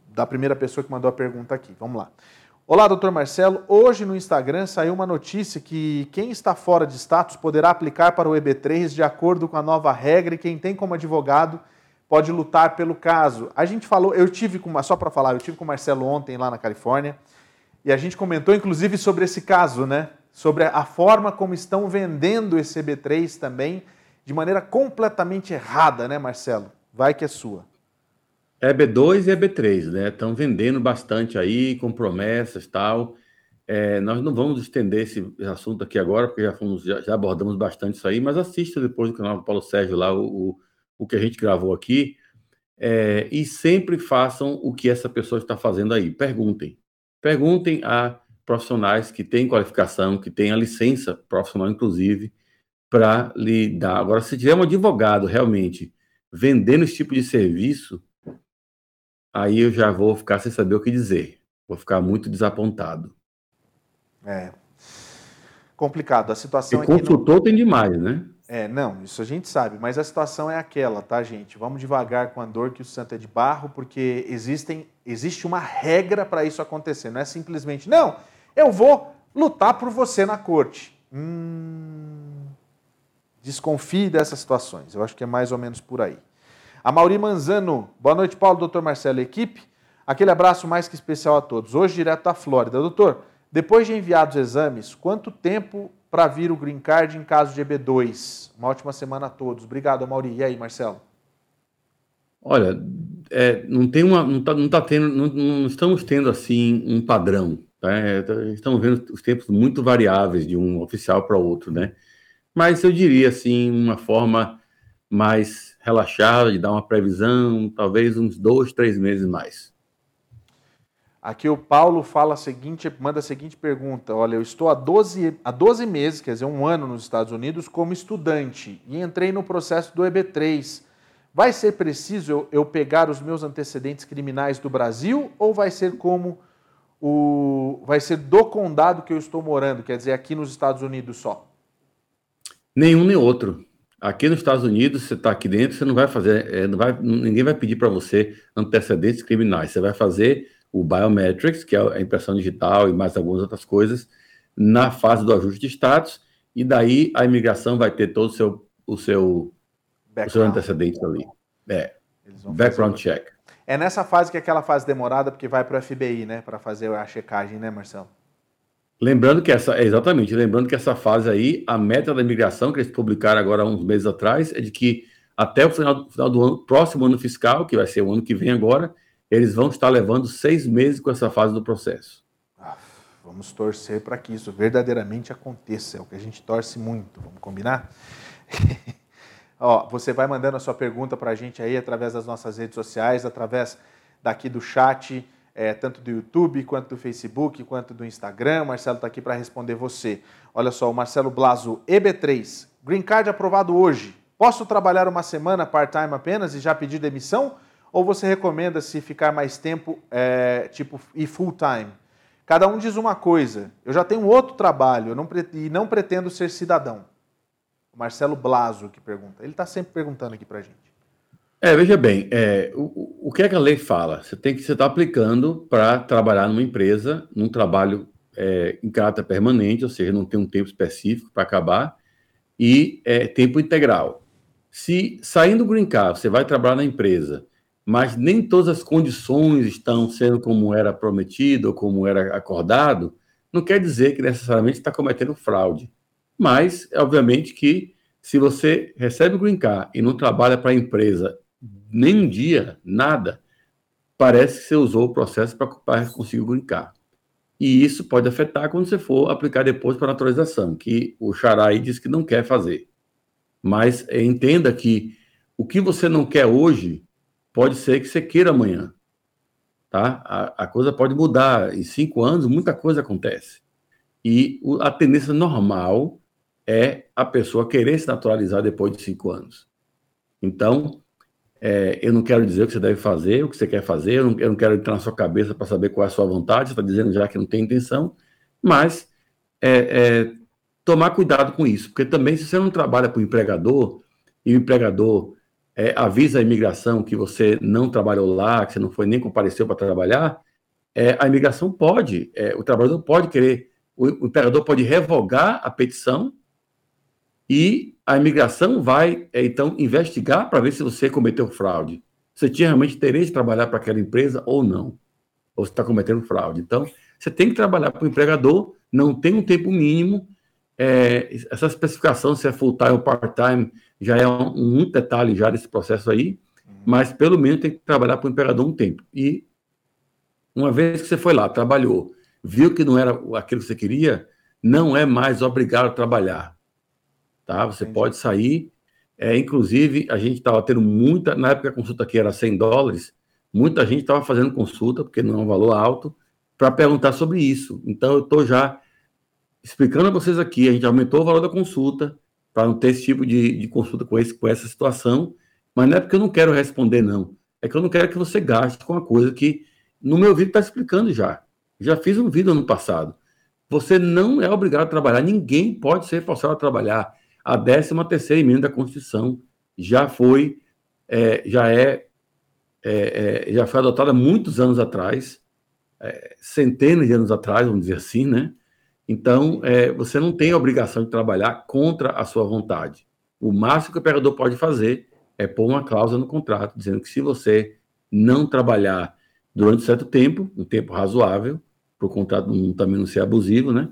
da primeira pessoa que mandou a pergunta aqui. Vamos lá. Olá, doutor Marcelo. Hoje no Instagram saiu uma notícia que quem está fora de status poderá aplicar para o EB3 de acordo com a nova regra e quem tem como advogado pode lutar pelo caso. A gente falou, eu tive com, só para falar, eu tive com o Marcelo ontem lá na Califórnia. E a gente comentou inclusive sobre esse caso, né? Sobre a forma como estão vendendo esse EB3 também, de maneira completamente errada, né, Marcelo? Vai que é sua. EB2 e EB3, né? Estão vendendo bastante aí, com promessas tal. É, nós não vamos estender esse assunto aqui agora, porque já, fomos, já, já, abordamos bastante isso aí, mas assista depois do canal do Paulo Sérgio lá o, o, o que a gente gravou aqui. É, e sempre façam o que essa pessoa está fazendo aí. Perguntem. Perguntem a profissionais que têm qualificação, que têm a licença profissional, inclusive, para lhe dar. Agora, se tiver um advogado realmente vendendo esse tipo de serviço, aí eu já vou ficar sem saber o que dizer. Vou ficar muito desapontado. É. Complicado. A situação e é consultor não... tem demais, né? É, não, isso a gente sabe, mas a situação é aquela, tá, gente? Vamos devagar com a dor que o santo é de barro, porque existem, existe uma regra para isso acontecer. Não é simplesmente, não, eu vou lutar por você na corte. Hum, desconfie dessas situações. Eu acho que é mais ou menos por aí. A Mauri Manzano, boa noite, Paulo, doutor Marcelo, equipe. Aquele abraço mais que especial a todos. Hoje, direto da Flórida. Doutor, depois de enviados os exames, quanto tempo para vir o green card em caso de EB2? Uma ótima semana a todos. Obrigado, Mauri. E aí, Marcelo? Olha, é, não tem uma, não, tá, não tá tendo, não, não, estamos tendo assim um padrão. Né? Estamos vendo os tempos muito variáveis de um oficial para outro, né? Mas eu diria assim uma forma mais relaxada de dar uma previsão, talvez uns dois, três meses mais. Aqui o Paulo fala a seguinte, manda a seguinte pergunta: Olha, eu estou há 12, há 12 meses, quer dizer, um ano nos Estados Unidos, como estudante e entrei no processo do EB3. Vai ser preciso eu, eu pegar os meus antecedentes criminais do Brasil ou vai ser como o. vai ser do condado que eu estou morando, quer dizer, aqui nos Estados Unidos só? Nenhum nem outro. Aqui nos Estados Unidos, você está aqui dentro, você não vai fazer, é, não vai, ninguém vai pedir para você antecedentes criminais. Você vai fazer o biometrics, que é a impressão digital e mais algumas outras coisas, na fase do ajuste de status, e daí a imigração vai ter todo o seu, o seu, o seu antecedente ali. É, background check. É nessa fase que é aquela fase demorada, porque vai para o FBI, né, para fazer a checagem, né, Marcelo? Lembrando que essa, exatamente, lembrando que essa fase aí, a meta da imigração, que eles publicaram agora uns meses atrás, é de que até o final, final do ano, próximo ano fiscal, que vai ser o ano que vem agora, eles vão estar levando seis meses com essa fase do processo. Ah, vamos torcer para que isso verdadeiramente aconteça. É o que a gente torce muito. Vamos combinar? [laughs] Ó, você vai mandando a sua pergunta para a gente aí através das nossas redes sociais, através daqui do chat, é, tanto do YouTube, quanto do Facebook, quanto do Instagram. O Marcelo está aqui para responder você. Olha só, o Marcelo Blaso, EB3, Green Card aprovado hoje. Posso trabalhar uma semana part-time apenas e já pedir demissão? Ou você recomenda se ficar mais tempo, é, tipo, e full-time? Cada um diz uma coisa. Eu já tenho outro trabalho não, e não pretendo ser cidadão. O Marcelo Blaso que pergunta. Ele está sempre perguntando aqui para gente. É, veja bem, é, o, o que é que a lei fala? Você tem que estar tá aplicando para trabalhar numa empresa, num trabalho é, em caráter permanente, ou seja, não tem um tempo específico para acabar, e é, tempo integral. Se saindo do Green Card, você vai trabalhar na empresa mas nem todas as condições estão sendo como era prometido ou como era acordado, não quer dizer que necessariamente está cometendo fraude. Mas, obviamente, que se você recebe o Green Card e não trabalha para a empresa nem um dia, nada, parece que você usou o processo para conseguir o Green Card. E isso pode afetar quando você for aplicar depois para a naturalização, que o Xarai diz que não quer fazer. Mas entenda que o que você não quer hoje, pode ser que você queira amanhã. Tá? A, a coisa pode mudar. Em cinco anos, muita coisa acontece. E o, a tendência normal é a pessoa querer se naturalizar depois de cinco anos. Então, é, eu não quero dizer o que você deve fazer, o que você quer fazer, eu não, eu não quero entrar na sua cabeça para saber qual é a sua vontade, você está dizendo já que não tem intenção, mas é, é, tomar cuidado com isso, porque também se você não trabalha para o empregador, e o empregador é, avisa a imigração que você não trabalhou lá, que você não foi nem compareceu para trabalhar, é, a imigração pode, é, o trabalhador pode querer, o, o empregador pode revogar a petição e a imigração vai, é, então, investigar para ver se você cometeu fraude. Você tinha realmente interesse de trabalhar para aquela empresa ou não. Ou você está cometendo fraude. Então, você tem que trabalhar para o empregador, não tem um tempo mínimo. É, essa especificação, se é full-time ou part-time, já é um, um detalhe já desse processo aí, uhum. mas pelo menos tem que trabalhar para o imperador um tempo. E uma vez que você foi lá, trabalhou, viu que não era aquilo que você queria, não é mais obrigado a trabalhar. Tá? Você Entendi. pode sair. É, inclusive, a gente estava tendo muita. Na época a consulta aqui era 100 dólares, muita gente estava fazendo consulta, porque não é um valor alto, para perguntar sobre isso. Então, eu estou já explicando a vocês aqui, a gente aumentou o valor da consulta para não ter esse tipo de, de consulta com, esse, com essa situação, mas não é porque eu não quero responder, não. É que eu não quero que você gaste com uma coisa que no meu vídeo está explicando já. Já fiz um vídeo ano passado. Você não é obrigado a trabalhar, ninguém pode ser forçado a trabalhar. A 13 terceira emenda da Constituição já foi, é, já é, é, é, já foi adotada muitos anos atrás, é, centenas de anos atrás, vamos dizer assim, né? Então, é, você não tem a obrigação de trabalhar contra a sua vontade. O máximo que o empregador pode fazer é pôr uma cláusula no contrato, dizendo que se você não trabalhar durante certo tempo, um tempo razoável, para o contrato não, também não ser abusivo, né?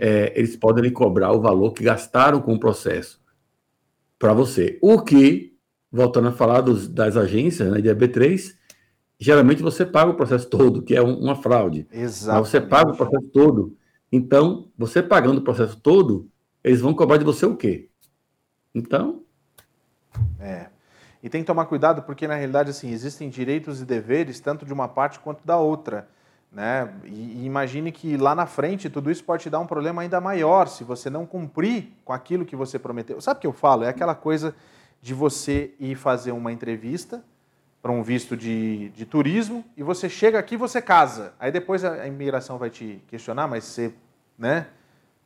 É, eles podem lhe cobrar o valor que gastaram com o processo para você. O que, voltando a falar dos, das agências né, de EB3, geralmente você paga o processo todo, que é um, uma fraude. Exato. Você paga o processo todo. Então, você pagando o processo todo, eles vão cobrar de você o quê? Então. É. E tem que tomar cuidado porque, na realidade, assim, existem direitos e deveres tanto de uma parte quanto da outra. Né? E, e, imagine que lá na frente tudo isso pode te dar um problema ainda maior se você não cumprir com aquilo que você prometeu. Sabe o que eu falo? É aquela coisa de você ir fazer uma entrevista para um visto de, de turismo e você chega aqui e você casa. Aí depois a, imigração vai te questionar, mas você, né?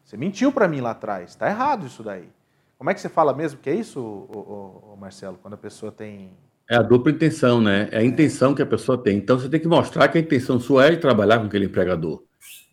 Você mentiu para mim lá atrás. Está errado isso daí. Como é que você fala mesmo que é isso, Marcelo, quando a pessoa tem é a dupla intenção, né? É a intenção que a pessoa tem. Então você tem que mostrar que a intenção sua é de trabalhar com aquele empregador,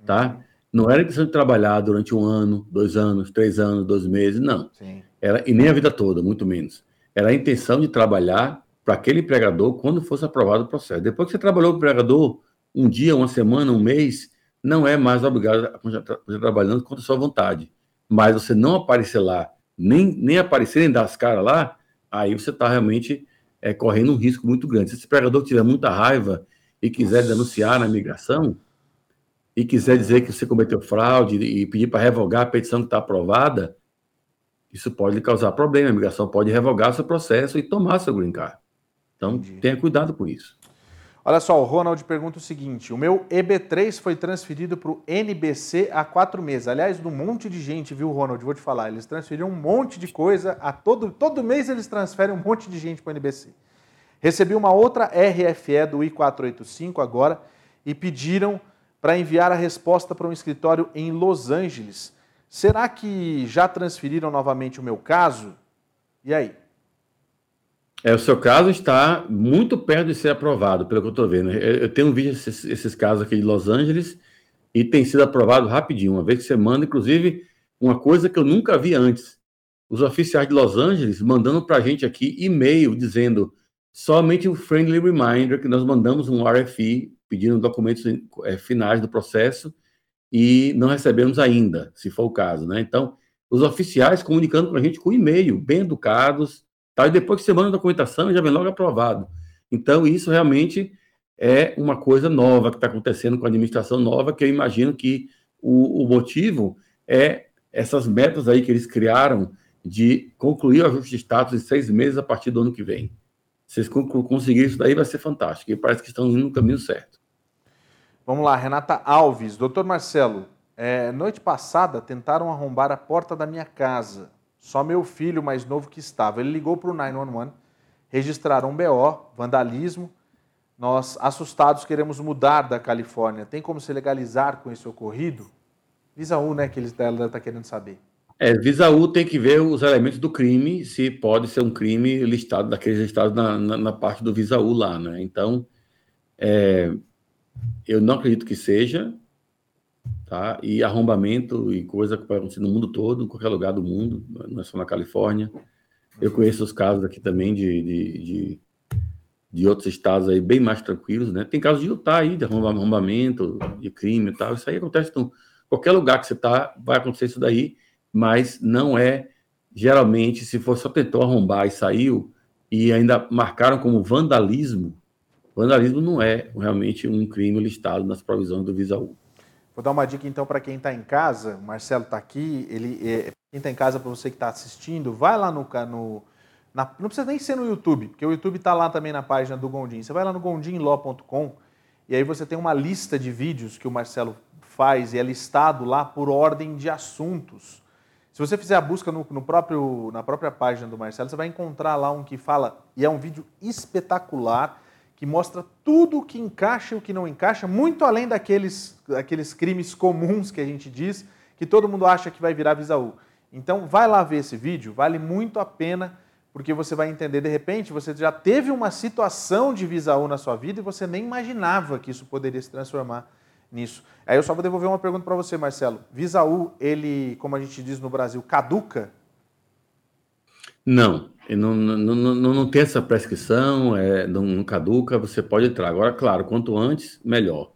tá? Não era a intenção de trabalhar durante um ano, dois anos, três anos, dois meses, não. Sim. Era, e nem a vida toda, muito menos. Era a intenção de trabalhar para aquele empregador quando fosse aprovado o processo. Depois que você trabalhou com o empregador um dia, uma semana, um mês, não é mais obrigado a continuar trabalhando contra a sua vontade. Mas você não aparecer lá, nem, nem aparecer, nem dar as caras lá, aí você está realmente é, correndo um risco muito grande. Se esse pregador tiver muita raiva e quiser denunciar na migração, e quiser dizer que você cometeu fraude e pedir para revogar a petição que está aprovada, isso pode lhe causar problema. A migração pode revogar seu processo e tomar seu green card. Então, Entendi. tenha cuidado com isso. Olha só, o Ronald pergunta o seguinte: o meu EB3 foi transferido para o NBC há quatro meses. Aliás, um monte de gente, viu, Ronald? Vou te falar, eles transferiram um monte de coisa. A todo, todo mês eles transferem um monte de gente para o NBC. Recebi uma outra RFE do I485 agora e pediram para enviar a resposta para um escritório em Los Angeles. Será que já transferiram novamente o meu caso? E aí? É, o seu caso está muito perto de ser aprovado, pelo que eu estou vendo. Eu tenho visto esses, esses, casos aqui de Los Angeles e tem sido aprovado rapidinho, uma vez que você manda, inclusive, uma coisa que eu nunca vi antes. Os oficiais de Los Angeles mandando para a gente aqui e-mail dizendo somente um friendly reminder que nós mandamos um RFI pedindo documentos é, finais do processo e não recebemos ainda, se for o caso, né? Então, os oficiais comunicando com a gente com e-mail, bem educados, Tá? E depois que você manda a documentação, já vem logo aprovado. Então, isso realmente é uma coisa nova que está acontecendo com a administração nova, que eu imagino que o, o, motivo é essas metas aí que eles criaram de concluir o ajuste de status em seis meses a partir do ano que vem. Se eles conseguirem isso daí, vai ser fantástico. E parece que estão indo no caminho certo. Vamos lá, Renata Alves. Doutor Marcelo, é, noite passada tentaram arrombar a porta da minha casa. Só meu filho mais novo que estava. Ele ligou para o 911, registraram um BO, vandalismo. Nós, assustados, queremos mudar da Califórnia. Tem como se legalizar com esse ocorrido? Visa U, né, que ele está querendo saber. É, Visa U tem que ver os elementos do crime, se pode ser um crime listado, daqueles listados na, na, na parte do Visa U lá, né? Então, é, eu não acredito que seja, tá? E arrombamento e coisa que pode acontecer no mundo todo, em qualquer lugar do mundo, não é só na Califórnia. Eu conheço os casos aqui também de, de, de, de outros estados aí bem mais tranquilos, né? Tem casos de Utah aí, de arrombamento, de crime e tal. Isso aí acontece em qualquer lugar que você está, vai acontecer isso daí, mas não é, geralmente, se for só tentou arrombar e saiu, e ainda marcaram como vandalismo, vandalismo não é realmente um crime listado nas provisões do Visa U. Vou dar uma dica então para quem está em casa. O Marcelo está aqui. Ele, é, quem está em casa, para você que está assistindo, vai lá no, no na, não precisa nem ser no YouTube, porque o YouTube está lá também na página do Gondim. Você vai lá no gondimlaw.com E aí você tem uma lista de vídeos que o Marcelo faz e é listado lá por ordem de assuntos. Se você fizer a busca no, no, próprio, na própria página do Marcelo, você vai encontrar lá um que fala, e é um vídeo espetacular, que mostra tudo o que encaixa e o que não encaixa, muito além daqueles, daqueles crimes comuns que a gente diz, que todo mundo acha que vai virar Visaú. Então, vai lá ver esse vídeo, vale muito a pena, porque você vai entender, de repente, você já teve uma situação de Visaú na sua vida e você nem imaginava que isso poderia se transformar nisso. Aí eu só vou devolver uma pergunta para você, Marcelo. Visaú, ele, como a gente diz no Brasil, caduca? Não, não, não, não, não tem essa prescrição, é, não, não, caduca, você pode entrar. Agora, claro, quanto antes, melhor.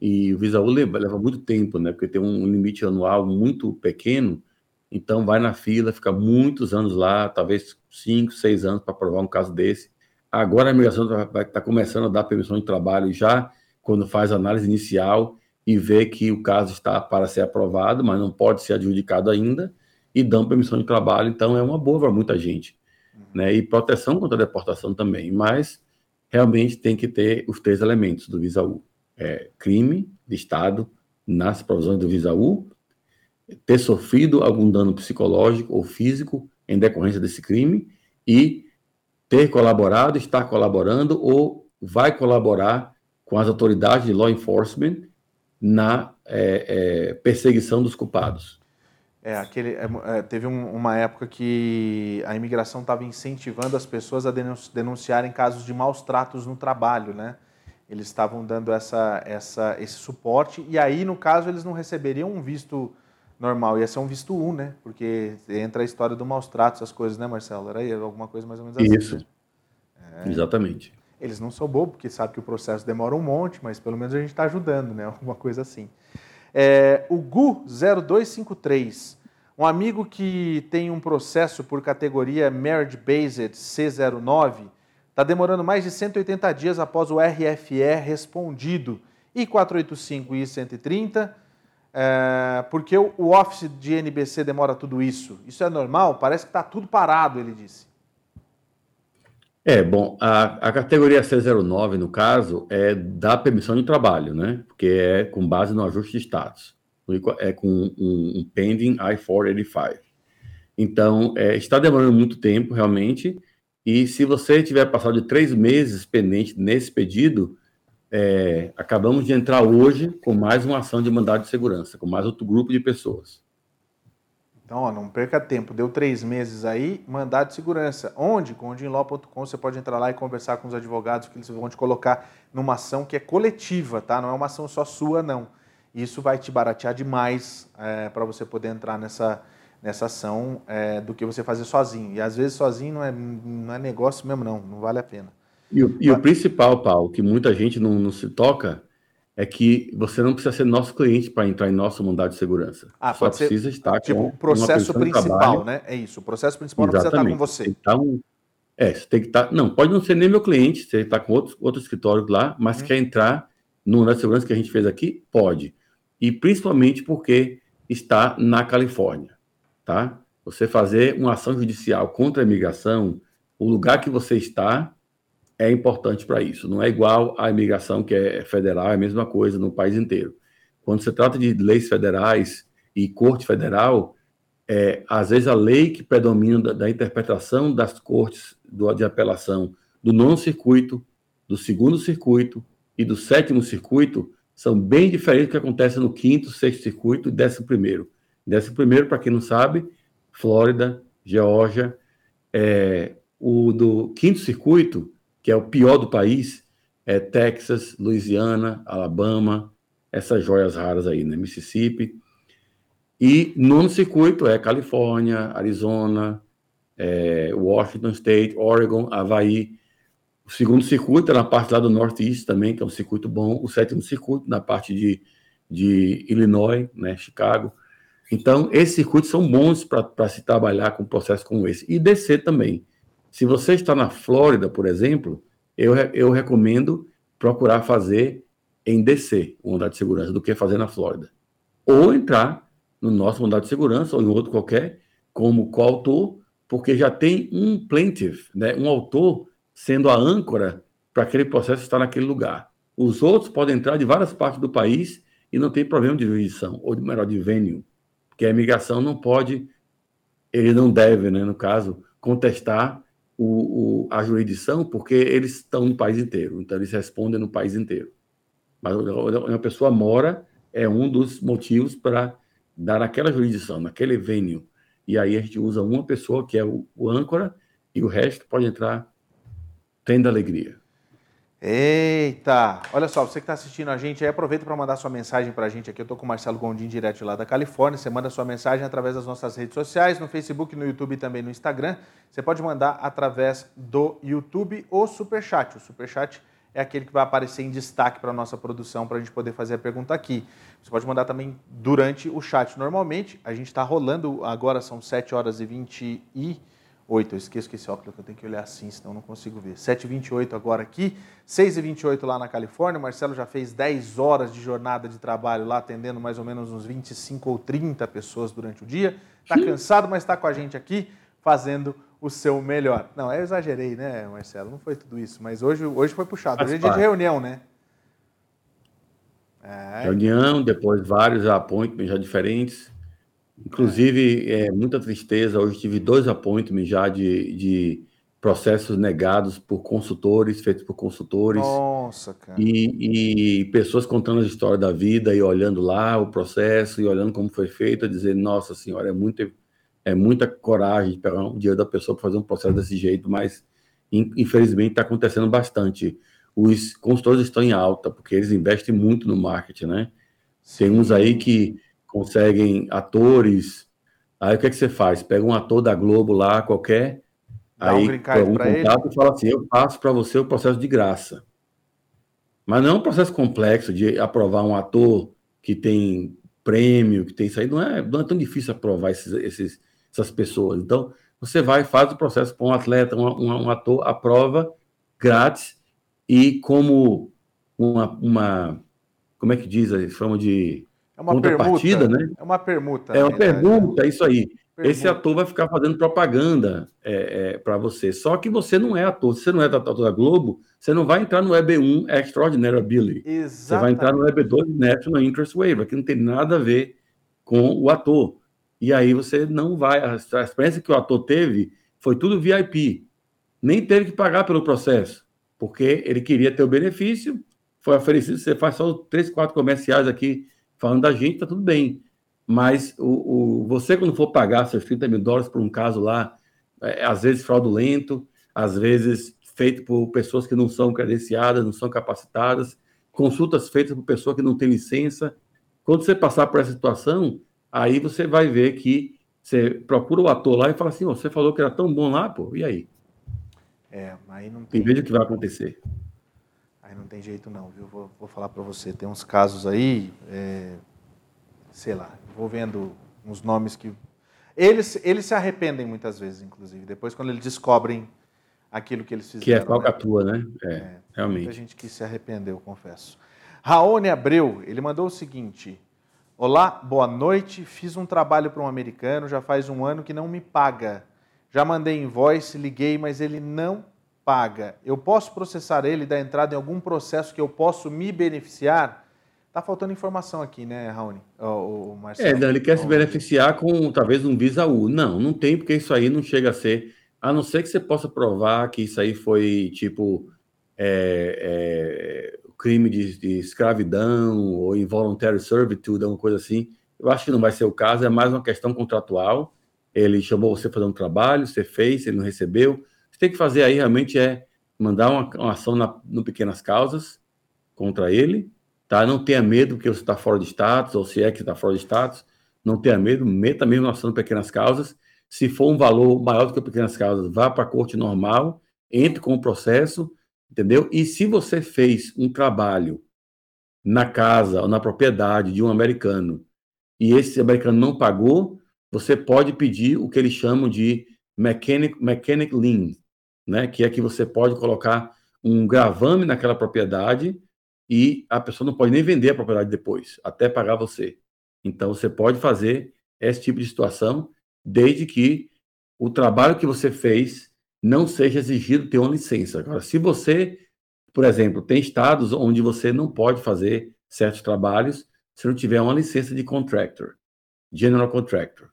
E o Visaú leva, leva muito tempo, né? Porque tem um limite anual muito pequeno, então vai na fila, fica muitos anos lá, talvez cinco, seis anos para aprovar um caso desse. Agora a imigração está tá começando a dar permissão de trabalho já quando faz a análise inicial e vê que o caso está para ser aprovado, mas não pode ser adjudicado ainda, e dão permissão de trabalho, então é uma boa para muita gente. Né? E proteção contra a deportação também, mas realmente tem que ter os três elementos do Visa-U. É, crime de Estado nas provisões do Visa-U, ter sofrido algum dano psicológico ou físico em decorrência desse crime e ter colaborado, estar colaborando ou vai colaborar com as autoridades de law enforcement na é, é, perseguição dos culpados. É, aquele, é, é teve um, uma época que a imigração estava incentivando as pessoas a denunciarem casos de maus tratos no trabalho, né? Eles estavam dando essa, essa, esse suporte e aí, no caso, eles não receberiam um visto normal, ia ser um visto 1, né? Porque entra a história do maus tratos, as coisas, né, Marcelo? Era aí, alguma coisa mais ou menos assim. Isso. Né? Exatamente. Eles não são bobos, porque sabe que o processo demora um monte, mas pelo menos a gente está ajudando, né? [laughs] Alguma coisa assim. É, o GU0253, um amigo que tem um processo por categoria Marriage Based C09, está demorando mais de 180 dias após o RFE respondido. E 485 e 130, é, porque o, o Office de NBC demora tudo isso? Isso é normal? Parece que está tudo parado, ele disse. É, bom, a, a categoria C09, no caso, é da permissão de trabalho, né? Porque é com base no ajuste de status. É com um, um pending I-485. Então, é, está demorando muito tempo, realmente, e se você tiver passado de três meses pendente nesse pedido, é, acabamos de entrar hoje com mais uma ação de mandado de segurança, com mais outro grupo de pessoas. Então, ó, não perca tempo. Deu três meses aí, mandado de segurança. Onde? Com ondinlaw.com você pode entrar lá e conversar com os advogados que eles vão te colocar numa ação que é coletiva, tá? Não é uma ação só sua, não. Isso vai te baratear demais é, para você poder entrar nessa, nessa ação é, do que você fazer sozinho. E às vezes sozinho não é, não é negócio mesmo, não. Não vale a pena. E o, e o principal, Paulo, que muita gente não, não se toca, é que você não precisa ser nosso cliente para entrar em nosso mandado de segurança. Ah, Só precisa ser, estar tipo, com o processo principal, né? É isso. O processo principal Exatamente. não precisa estar com você. Então, é, você tem que estar. Não, pode não ser nem meu cliente, você está com outro, outro escritório lá, mas hum. quer entrar no mandado de segurança que a gente fez aqui? Pode. E principalmente porque está na Califórnia, tá? Você fazer uma ação judicial contra a imigração, o lugar que você está é importante para isso. Não é igual à imigração que é federal, é a mesma coisa no país inteiro. Quando se trata de leis federais e corte federal, é, às vezes a lei que predomina da, da interpretação das cortes do, de apelação do nono circuito, do segundo circuito e do sétimo circuito são bem diferentes do que acontece no quinto, sexto circuito e décimo primeiro. Décimo primeiro, para quem não sabe, Flórida, Geórgia, é, o do quinto circuito que é o pior do país, é Texas, Louisiana, Alabama, essas joias raras aí, né? Mississippi. E nono circuito é Califórnia, Arizona, é, Washington State, Oregon, Havaí. O segundo circuito é na parte lá do Northeast também, que é um circuito bom. O sétimo circuito na parte de, de Illinois, né, Chicago. Então, esses circuitos são bons para se trabalhar com um processo como esse. E descer também. Se você está na Flórida, por exemplo, eu, eu recomendo procurar fazer em DC, o mandado de segurança, do que fazer na Flórida. Ou entrar no nosso mandado de segurança ou em outro qualquer, como coautor, porque já tem um plaintiff, né, um autor sendo a âncora para aquele processo estar naquele lugar. Os outros podem entrar de várias partes do país e não tem problema de jurisdição, ou melhor, de venue, porque a imigração não pode, ele não deve, né, no caso, contestar o, o, a jurisdição, porque eles estão no país inteiro, então eles respondem no país inteiro. Mas uma pessoa mora é um dos motivos para dar naquela jurisdição, naquele venue. E aí a gente usa uma pessoa que é o, o âncora e o resto pode entrar tendo alegria. Eita! Olha só, você que está assistindo a gente aí, aproveita para mandar sua mensagem para a gente aqui. Eu estou com o Marcelo Gondim, direto lá da Califórnia. Você manda sua mensagem através das nossas redes sociais, no Facebook, no YouTube e também no Instagram. Você pode mandar através do YouTube ou Superchat. O Superchat é aquele que vai aparecer em destaque para a nossa produção, para a gente poder fazer a pergunta aqui. Você pode mandar também durante o chat. Normalmente, a gente está rolando, agora são 7 horas e 20 e 8. Eu esqueço que esse óculos eu tenho que olhar assim, senão eu não consigo ver. 7h28 agora aqui, 6h28 lá na Califórnia. O Marcelo já fez 10 horas de jornada de trabalho lá, atendendo mais ou menos uns 25 ou 30 pessoas durante o dia. Está cansado, mas está com a gente aqui fazendo o seu melhor. Não, eu exagerei, né, Marcelo? Não foi tudo isso, mas hoje, hoje foi puxado. Hoje é dia de reunião, né? É. Reunião, depois vários appointments já diferentes. Inclusive, é. muita tristeza. Hoje tive dois appointments já de, de processos negados por consultores, feitos por consultores. Nossa, cara. E, e, pessoas contando a história da vida e olhando lá o processo e olhando como foi feito, a dizer, nossa senhora, é, muito, é muita coragem de pegar um dinheiro da pessoa para fazer um processo desse jeito, mas infelizmente está acontecendo bastante. Os consultores estão em alta, porque eles investem muito no marketing, né? Sim. Tem uns aí que conseguem atores. Aí o que, é que você faz? Pega um ator da Globo lá, qualquer, Dá aí um contato e fala assim: eu faço para você o processo de graça. Mas não é um processo complexo de aprovar um ator que tem prêmio, que tem isso aí. Não é, não é tão difícil aprovar esses, esses, essas pessoas. Então, você vai e faz o processo para um atleta, um, um, um ator, aprova grátis e como uma, uma como é que diz, a forma de é uma contrapartida, né? É uma permuta. É uma pergunta, é isso aí. Permuta. Esse ator vai ficar fazendo propaganda é, é, para você. Só que você não é ator. Se você não é ator da Globo, você não vai entrar no EB1 Extraordinary Ability. Exatamente. Você vai entrar no EB2 National Interest Waiver, que não tem nada a ver com o ator. E aí você não vai. A experiência que o ator teve foi tudo VIP. Nem teve que pagar pelo processo, porque ele queria ter o benefício, foi oferecido. Você faz só três, quatro comerciais aqui falando da gente, tá tudo bem. Mas o, o, você, quando for pagar seus 30 mil dólares por um caso lá, é, às vezes fraudulento, às vezes feito por pessoas que não são credenciadas, não são capacitadas, consultas feitas por pessoa que não tem licença. Quando você passar por essa situação, aí você vai ver que você procura o ator lá e fala assim: oh, você falou que era tão bom lá, pô, e aí? É, aí não tem. E veja o que vai acontecer. Aí não tem jeito não, viu? Vou, vou falar para você. Tem uns casos aí, é, sei lá, vou vendo uns nomes que... Eles, eles se arrependem muitas vezes, inclusive, depois quando eles descobrem aquilo que eles fizeram. Que é falcatrua, né? né? É, é, realmente. Muita gente que se arrependeu, confesso. Raoni Abreu, ele mandou o seguinte... Olá, boa noite. Fiz um trabalho para um americano já faz um ano que não me paga. Já mandei invoice, liguei, mas ele não paga, eu posso processar ele da entrada em algum processo que eu posso me beneficiar? Tá faltando informação aqui, né, Raoni? O, o Marcelo. É, ele quer se beneficiar com talvez um Visa U. Não, não tem, porque isso aí não chega a ser. A não ser que você possa provar que isso aí foi tipo é, é, crime de, de, escravidão ou involuntary servitude, alguma coisa assim. Eu acho que não vai ser o caso, é mais uma questão contratual. Ele chamou você para fazer um trabalho, você fez, ele não recebeu você tem que fazer aí realmente é mandar uma, uma ação na, no Pequenas Causas contra ele, tá? Não tenha medo que você está fora de status, ou se é que está fora de status, não tenha medo, meta mesmo uma ação no Pequenas Causas. Se for um valor maior do que Pequenas Causas, vá para a corte normal, entre com o processo, entendeu? E se você fez um trabalho na casa ou na propriedade de um americano e esse americano não pagou, você pode pedir o que eles chamam de mechanic, mechanic lien, né? Que é que você pode colocar um gravame naquela propriedade e a pessoa não pode nem vender a propriedade depois, até pagar você. Então você pode fazer esse tipo de situação, desde que o trabalho que você fez não seja exigido ter uma licença. Agora, se você Por exemplo, tem estados onde você não pode fazer certos trabalhos se não tiver uma licença de contractor, general contractor.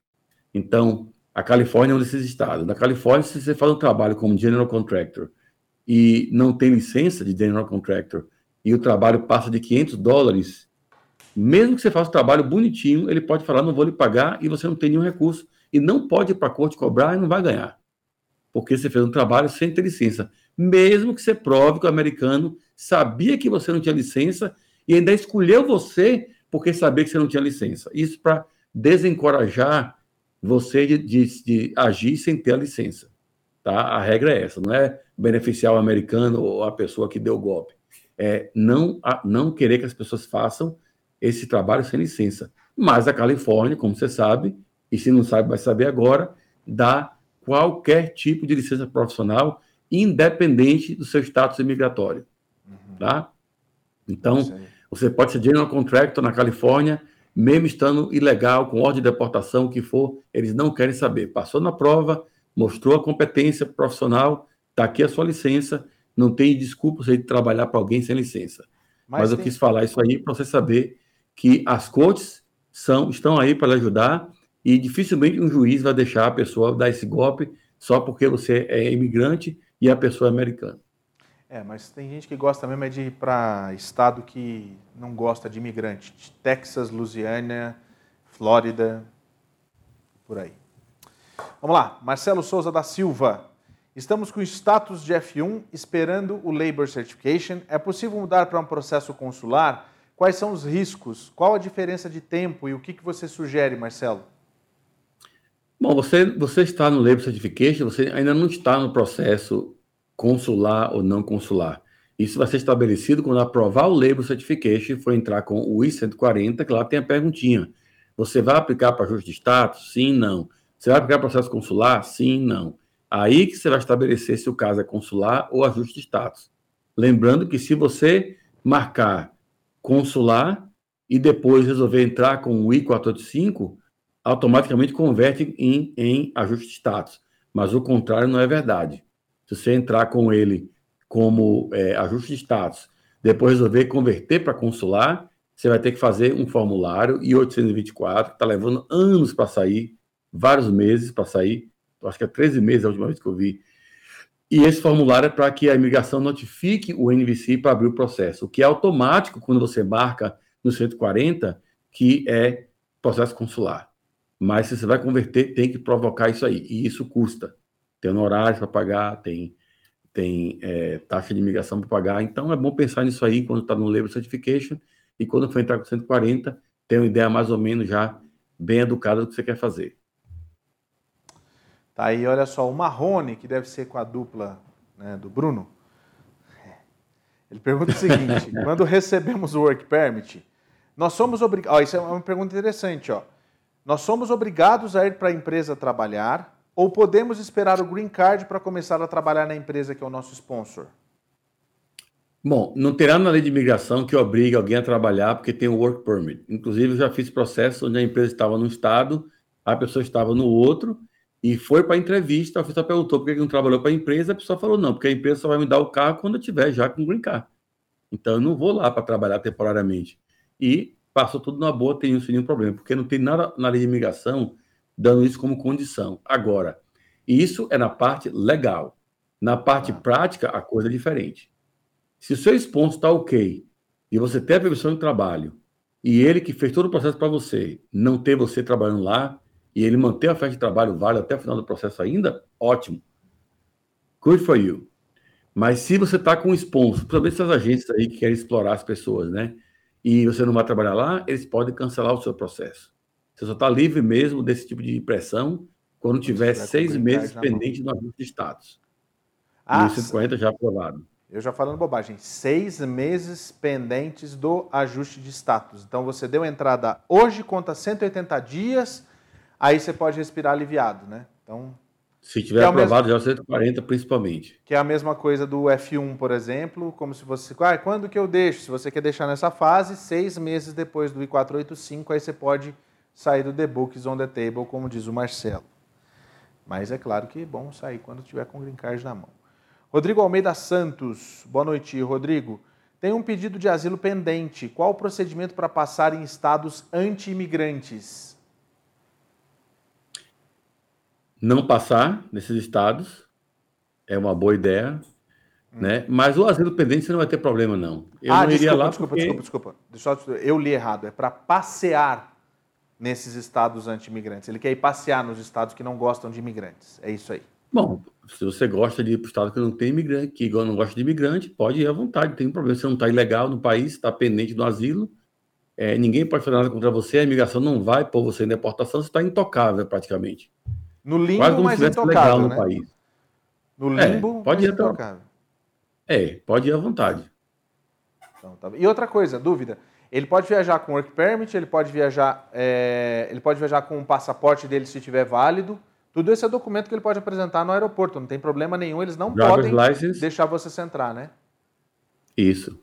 Então, a Califórnia é um desses estados. Na Califórnia, se você faz um trabalho como general contractor e não tem licença de general contractor e o trabalho passa de 500 dólares, mesmo que você faça um trabalho bonitinho, ele pode falar, não vou lhe pagar, e você não tem nenhum recurso, e não pode ir para a corte cobrar e não vai ganhar. Porque você fez um trabalho sem ter licença. Mesmo que você prove que o americano sabia que você não tinha licença e ainda escolheu você porque sabia que você não tinha licença. Isso para desencorajar você de, de, de, agir sem ter a licença. Tá? A regra é essa, não é beneficiar o americano ou a pessoa que deu o golpe. É não, não querer que as pessoas façam esse trabalho sem licença. Mas a Califórnia, como você sabe, e se não sabe, vai saber agora, dá qualquer tipo de licença profissional, independente do seu status imigratório. Uhum. Tá? Então, você pode ser general contractor na Califórnia, mesmo estando ilegal, com ordem de deportação, o que for, eles não querem saber. Passou na prova, mostrou a competência profissional, está aqui a sua licença, não tem desculpa você de trabalhar para alguém sem licença. Mas, Mas tem... eu quis falar isso aí para você saber que as cortes são, estão aí para ajudar e dificilmente um juiz vai deixar a pessoa dar esse golpe só porque você é imigrante e a pessoa é americana. É, mas tem gente que gosta mesmo é de ir para estado que não gosta de imigrante. Texas, Louisiana, Flórida, por aí. Vamos lá, Marcelo Souza da Silva. Estamos com o status de F1 esperando o Labor Certification. É possível mudar para um processo consular? Quais são os riscos? Qual a diferença de tempo e o que, que você sugere, Marcelo? Bom, você, você está no Labor Certification, você ainda não está no processo consular ou não consular. Isso vai ser estabelecido quando aprovar o Labor Certification for entrar com o I-140, que lá tem a perguntinha. Você vai aplicar para ajuste de status? Sim, não. Você vai aplicar processo consular? Sim, não. Aí que você vai estabelecer se o caso é consular ou ajuste de status. Lembrando que se você marcar consular e depois resolver entrar com o I-485, automaticamente converte em, em ajuste de status. Mas o contrário não é verdade. Se você entrar com ele como é, ajuste de status, depois resolver converter para consular, você vai ter que fazer um formulário I-824, que está levando anos para sair, vários meses para sair, acho que é 13 meses a última vez que eu vi. E esse formulário é para que a imigração notifique o NVC para abrir o processo, o que é automático quando você marca no 140, que é processo consular. Mas se você vai converter, tem que provocar isso aí. E isso custa. Tem honorários para pagar, tem, tem é, taxa de imigração para pagar. Então é bom pensar nisso aí quando está no Labor Certification e quando for entrar com 140, ter uma ideia mais ou menos já bem educada do que você quer fazer. Tá aí, olha só, o Marrone, que deve ser com a dupla né, do Bruno. Ele pergunta o seguinte: [laughs] quando recebemos o work permit, nós somos obrigados. Isso é uma pergunta interessante, ó. Nós somos obrigados a ir para a empresa trabalhar ou podemos esperar o green card para começar a trabalhar na empresa que é o nosso sponsor? Bom, não terá na lei de imigração que obrigue alguém a trabalhar porque tem o work permit. Inclusive, eu já fiz processo onde a empresa estava num estado, a pessoa estava no outro e foi para a entrevista. A pessoa perguntou por que não trabalhou para a empresa. A pessoa falou: não, porque a empresa só vai me dar o carro quando eu tiver já com o green card. Então, eu não vou lá para trabalhar temporariamente. E passou tudo na boa, tem sem nenhum problema, porque não tem nada na lei de imigração dando isso como condição. Agora, isso é na parte legal. Na parte ah. prática, a coisa é diferente. Se o seu sponsor está ok e você tem a permissão de trabalho e ele que fez todo o processo para você não ter você trabalhando lá e ele manter a oferta de trabalho válido até o final do processo ainda, ótimo. Good for you. Mas se você está com um sponsor, principalmente essas agências aí que querem explorar as pessoas, né? e você não vai trabalhar lá, eles podem cancelar o seu processo. Você só está livre mesmo desse tipo de pressão quando tiver seis meses pendente no ajuste de status. Ah, e o 140 já aprovado. Eu já falando bobagem. Seis meses pendentes do ajuste de status. Então você deu entrada hoje, conta 180 dias, aí você pode respirar aliviado, né? Então se tiver é aprovado, mesmo... já é 140 principalmente. Que é a mesma coisa do F1, por exemplo, como se você. Ah, quando que eu deixo? Se você quer deixar nessa fase, seis meses depois do I485, aí você pode sair do The Books on the Table, como diz o Marcelo. Mas é claro que é bom sair quando tiver com o green card na mão. Rodrigo Almeida Santos, boa noite, Rodrigo. Tem um pedido de asilo pendente. Qual o procedimento para passar em estados anti-imigrantes? Não passar nesses estados é uma boa ideia, hum. né? Mas o asilo pendente você não vai ter problema, não. Eu ah, não desculpa, lá desculpa, porque... desculpa, desculpa. Eu li errado. É para passear nesses estados anti-imigrantes. Ele quer ir passear nos estados que não gostam de imigrantes. É isso aí. Bom, se você gosta de ir para o estado que não tem imigrante, que não gosta de imigrante, pode ir à vontade, tem problema. Você não está ilegal no país, está pendente do asilo, é, ninguém pode fazer nada contra você, a imigração não vai pôr você em deportação, você está intocável praticamente. No limbo, mas intocável, né? no país. No é, limbo, é, pode ir intocável. É, pode ir à vontade. Então, tá... E outra coisa, dúvida. Ele pode viajar com work permit, ele pode viajar, é... ele pode viajar com o passaporte dele se tiver válido. Tudo isso é documento que ele pode apresentar no aeroporto, não tem problema nenhum, eles não Driver's podem license. deixar você entrar, né? Isso.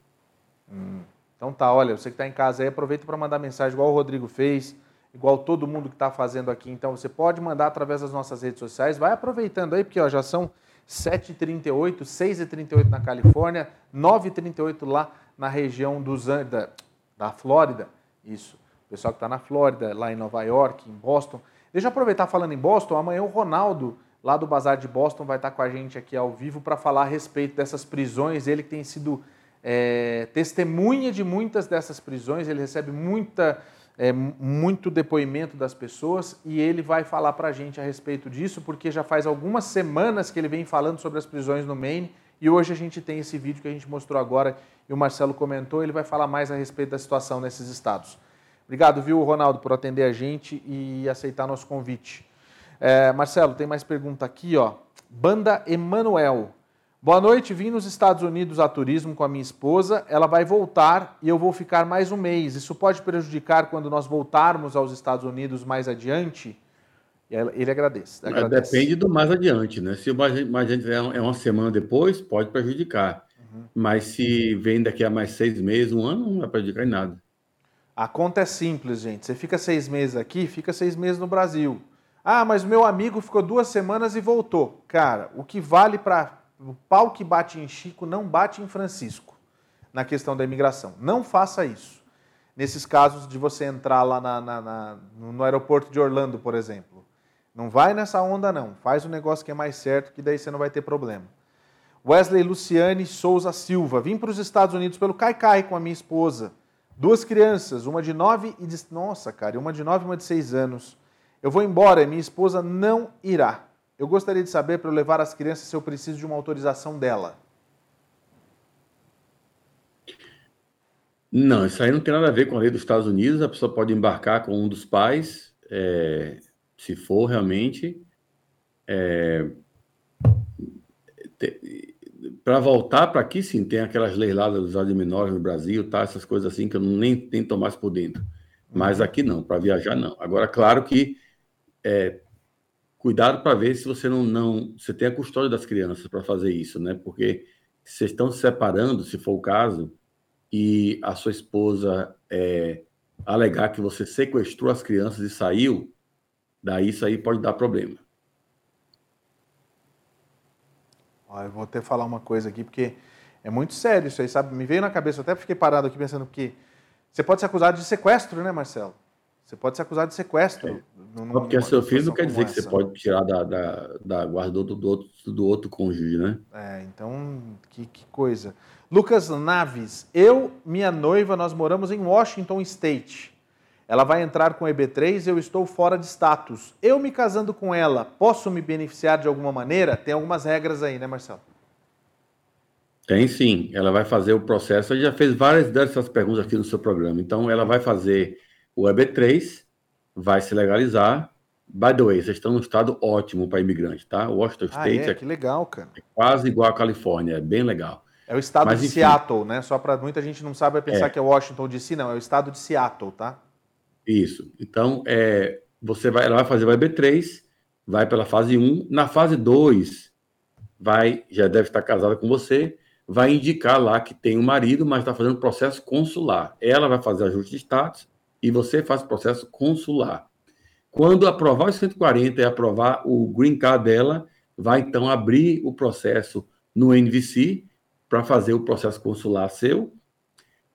Hum. Então tá, olha, você que está em casa aí, aproveita para mandar mensagem igual o Rodrigo fez, igual todo mundo que está fazendo aqui. Então você pode mandar através das nossas redes sociais, vai aproveitando aí, porque ó, já são 7h38, 6h38 na Califórnia, 9h38 lá na região dos, da, da Flórida. Isso, o pessoal que está na Flórida, lá em Nova York, em Boston. Deixa eu aproveitar falando em Boston, amanhã o Ronaldo, lá do Bazar de Boston, vai estar com a gente aqui ao vivo para falar a respeito dessas prisões. Ele que tem sido é, testemunha de muitas dessas prisões, ele recebe muita, é, muito depoimento das pessoas e ele vai falar para a gente a respeito disso, porque já faz algumas semanas que ele vem falando sobre as prisões no Maine e hoje a gente tem esse vídeo que a gente mostrou agora e o Marcelo comentou, ele vai falar mais a respeito da situação nesses estados. Obrigado, viu, Ronaldo, por atender a gente e aceitar nosso convite. É, Marcelo, tem mais pergunta aqui, ó. Banda Emanuel. Boa noite, vim nos Estados Unidos a turismo com a minha esposa. Ela vai voltar e eu vou ficar mais um mês. Isso pode prejudicar quando nós voltarmos aos Estados Unidos mais adiante? Ele agradece. É, agradece. Depende do mais adiante, né? Se o mais, mais adiante é uma semana depois, pode prejudicar. Uhum. Mas se vem daqui a mais seis meses, um ano, não vai prejudicar em nada. A conta é simples, gente. Você fica seis meses aqui, fica seis meses no Brasil. Ah, mas meu amigo ficou duas semanas e voltou. Cara, o que vale para. O pau que bate em Chico não bate em Francisco na questão da imigração. Não faça isso. Nesses casos de você entrar lá na, na, na, no aeroporto de Orlando, por exemplo. Não vai nessa onda, não. Faz o um negócio que é mais certo, que daí você não vai ter problema. Wesley Luciane Souza Silva. Vim para os Estados Unidos pelo Caicai com a minha esposa. Duas crianças, uma de nove e de. Nossa, cara, uma de nove e uma de seis anos. Eu vou embora e minha esposa não irá. Eu gostaria de saber para eu levar as crianças se eu preciso de uma autorização dela. Não, isso aí não tem nada a ver com a lei dos Estados Unidos. A pessoa pode embarcar com um dos pais, é, se for realmente. É, para voltar para aqui, sim, tem aquelas leis lá dos menores no Brasil, tá? essas coisas assim que eu nem, nem tô mais por dentro. Mas uhum. aqui não, para viajar não. Agora, claro que é, cuidado para ver se você não, não. Você tem a custódia das crianças para fazer isso, né? Porque vocês estão se separando, se for o caso, e a sua esposa é, alegar que você sequestrou as crianças e saiu, daí isso aí pode dar problema. Ó, eu vou até falar uma coisa aqui, porque é muito sério isso aí, sabe? Me veio na cabeça, eu até fiquei parado aqui pensando que você pode ser acusado de sequestro, né, Marcelo? Você pode ser acusado de sequestro. É. Num, porque é seu filho não quer dizer essa. que você pode tirar da, da, da guarda do, do, outro, do outro cônjuge, né? É, então, que, que coisa. Lucas Naves, eu, minha noiva, nós moramos em Washington State. Ela vai entrar com EB3, eu estou fora de status. Eu me casando com ela, posso me beneficiar de alguma maneira? Tem algumas regras aí, né, Marcelo? Tem sim. Ela vai fazer o processo. Ela já fez várias dessas perguntas aqui no seu programa. Então, ela vai fazer o EB3, vai se legalizar. By the way, vocês estão num estado ótimo para imigrante, tá? Washington ah, State é, é, que legal, cara. É quase igual à Califórnia, é bem legal. É o estado Mas, de enfim, Seattle, né? Só para muita gente não sabe pensar é. que é Washington DC, não. É o estado de Seattle, tá? Isso. Então, é, você vai, ela vai fazer o EB3, vai pela fase 1. Na fase 2, vai, já deve estar casada com você, vai indicar lá que tem um marido, mas está fazendo processo consular. Ela vai fazer ajuste de status e você faz processo consular. Quando aprovar os 140 e aprovar o green card dela, vai então abrir o processo no NVC para fazer o processo consular seu.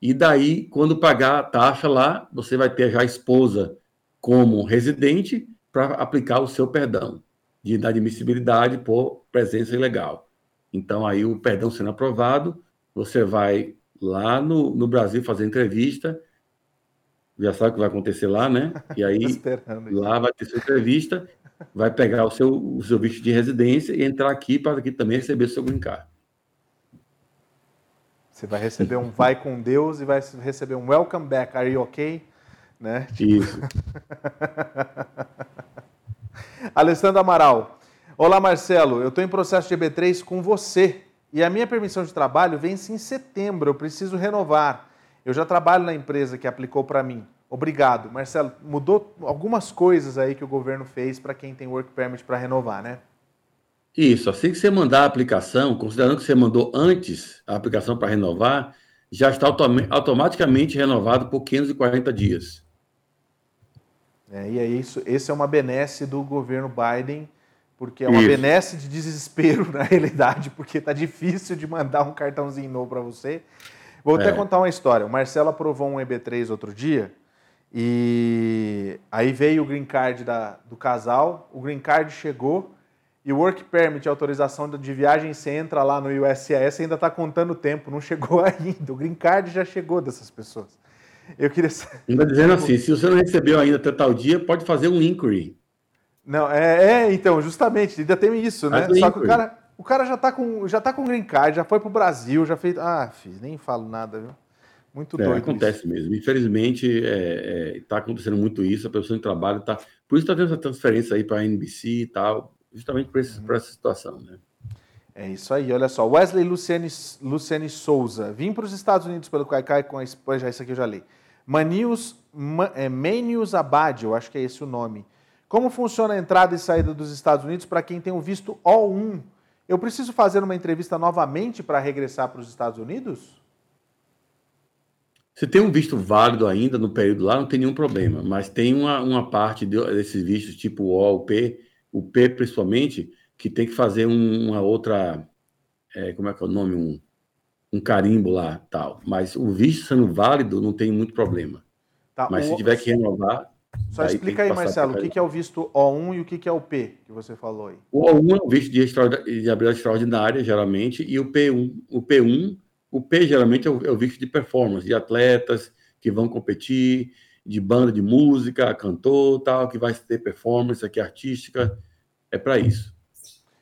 E daí, quando pagar a taxa lá, você vai ter já a esposa como residente para aplicar o seu perdão de inadmissibilidade por presença ilegal. Então, aí o perdão sendo aprovado, você vai lá no, no Brasil fazer entrevista, já sabe o que vai acontecer lá, né? E aí [laughs] lá vai ter sua entrevista, vai pegar o seu, o seu visto de residência e entrar aqui para aqui também receber seu green card. Você vai receber um vai com Deus e vai receber um welcome back, are you okay? Né? Isso. [laughs] Alessandro Amaral. Olá, Marcelo. Eu estou em processo de EB3 com você e a minha permissão de trabalho vence em setembro. Eu preciso renovar. Eu já trabalho na empresa que aplicou para mim. Obrigado. Marcelo, mudou algumas coisas aí que o governo fez para quem tem work permit para renovar, né? Isso. Assim que você mandar a aplicação, considerando que você mandou antes a aplicação para renovar, já está automaticamente renovado por 540 dias. É, e é isso, esse é uma benesse do governo Biden, porque é uma isso. benesse de desespero [laughs] na realidade, porque está difícil de mandar um cartãozinho novo para você. Vou até é. contar uma história. O Marcelo aprovou um EB3 outro dia, e aí veio o green card da, do casal, o green card chegou, e o work permit, autorização de viagem, você entra lá no USCIS ainda está contando o tempo, não chegou [laughs] ainda. O green card já chegou dessas pessoas. Eu queria [laughs] Ainda dizendo assim, se você não recebeu ainda até tal dia, pode fazer um inquiry. Não, é, é então, justamente, ainda tem isso, né? Só que o cara, o cara já tá com já tá com green card, já foi pro Brasil, já fez. Ah, fiz, nem falo nada, viu? Muito é, doido. Acontece isso. mesmo. Infelizmente, está é, é, tá acontecendo muito isso. A pessoa em trabalho está. Por isso está tendo essa transferência aí para a NBC e tal, justamente por, esse, por essa situação, né? É isso aí, olha só. Wesley Luciane, Luciane Souza. Vim para os Estados Unidos pelo Caicai com a esposa, já isso aqui eu já li. Manius, Man, é, Manius Abad, eu acho que é esse o nome. Como funciona a entrada e saída dos Estados Unidos para quem tem o visto O1? Eu preciso fazer uma entrevista novamente para regressar para os Estados Unidos? Se tem um visto válido ainda no período lá, não tem nenhum problema. Mas tem uma, uma parte desses vistos, tipo O, o P, o P principalmente, que tem que fazer um, uma outra, é, como é que é o nome, um, um carimbo lá, tal. Mas o visto sendo válido, não tem muito problema. Tá, Mas o... se tiver que renovar... Só explica aí, Marcelo, o que, que é o visto O1 e o que, que é o P, que você falou aí. O O1 é o visto de, de habilidade extraordinária, geralmente, e o P1, o P1, o P geralmente é o, é o visto de performance, de atletas que vão competir, de banda de música, cantor, tal, que vai ter performance aqui artística, é para isso.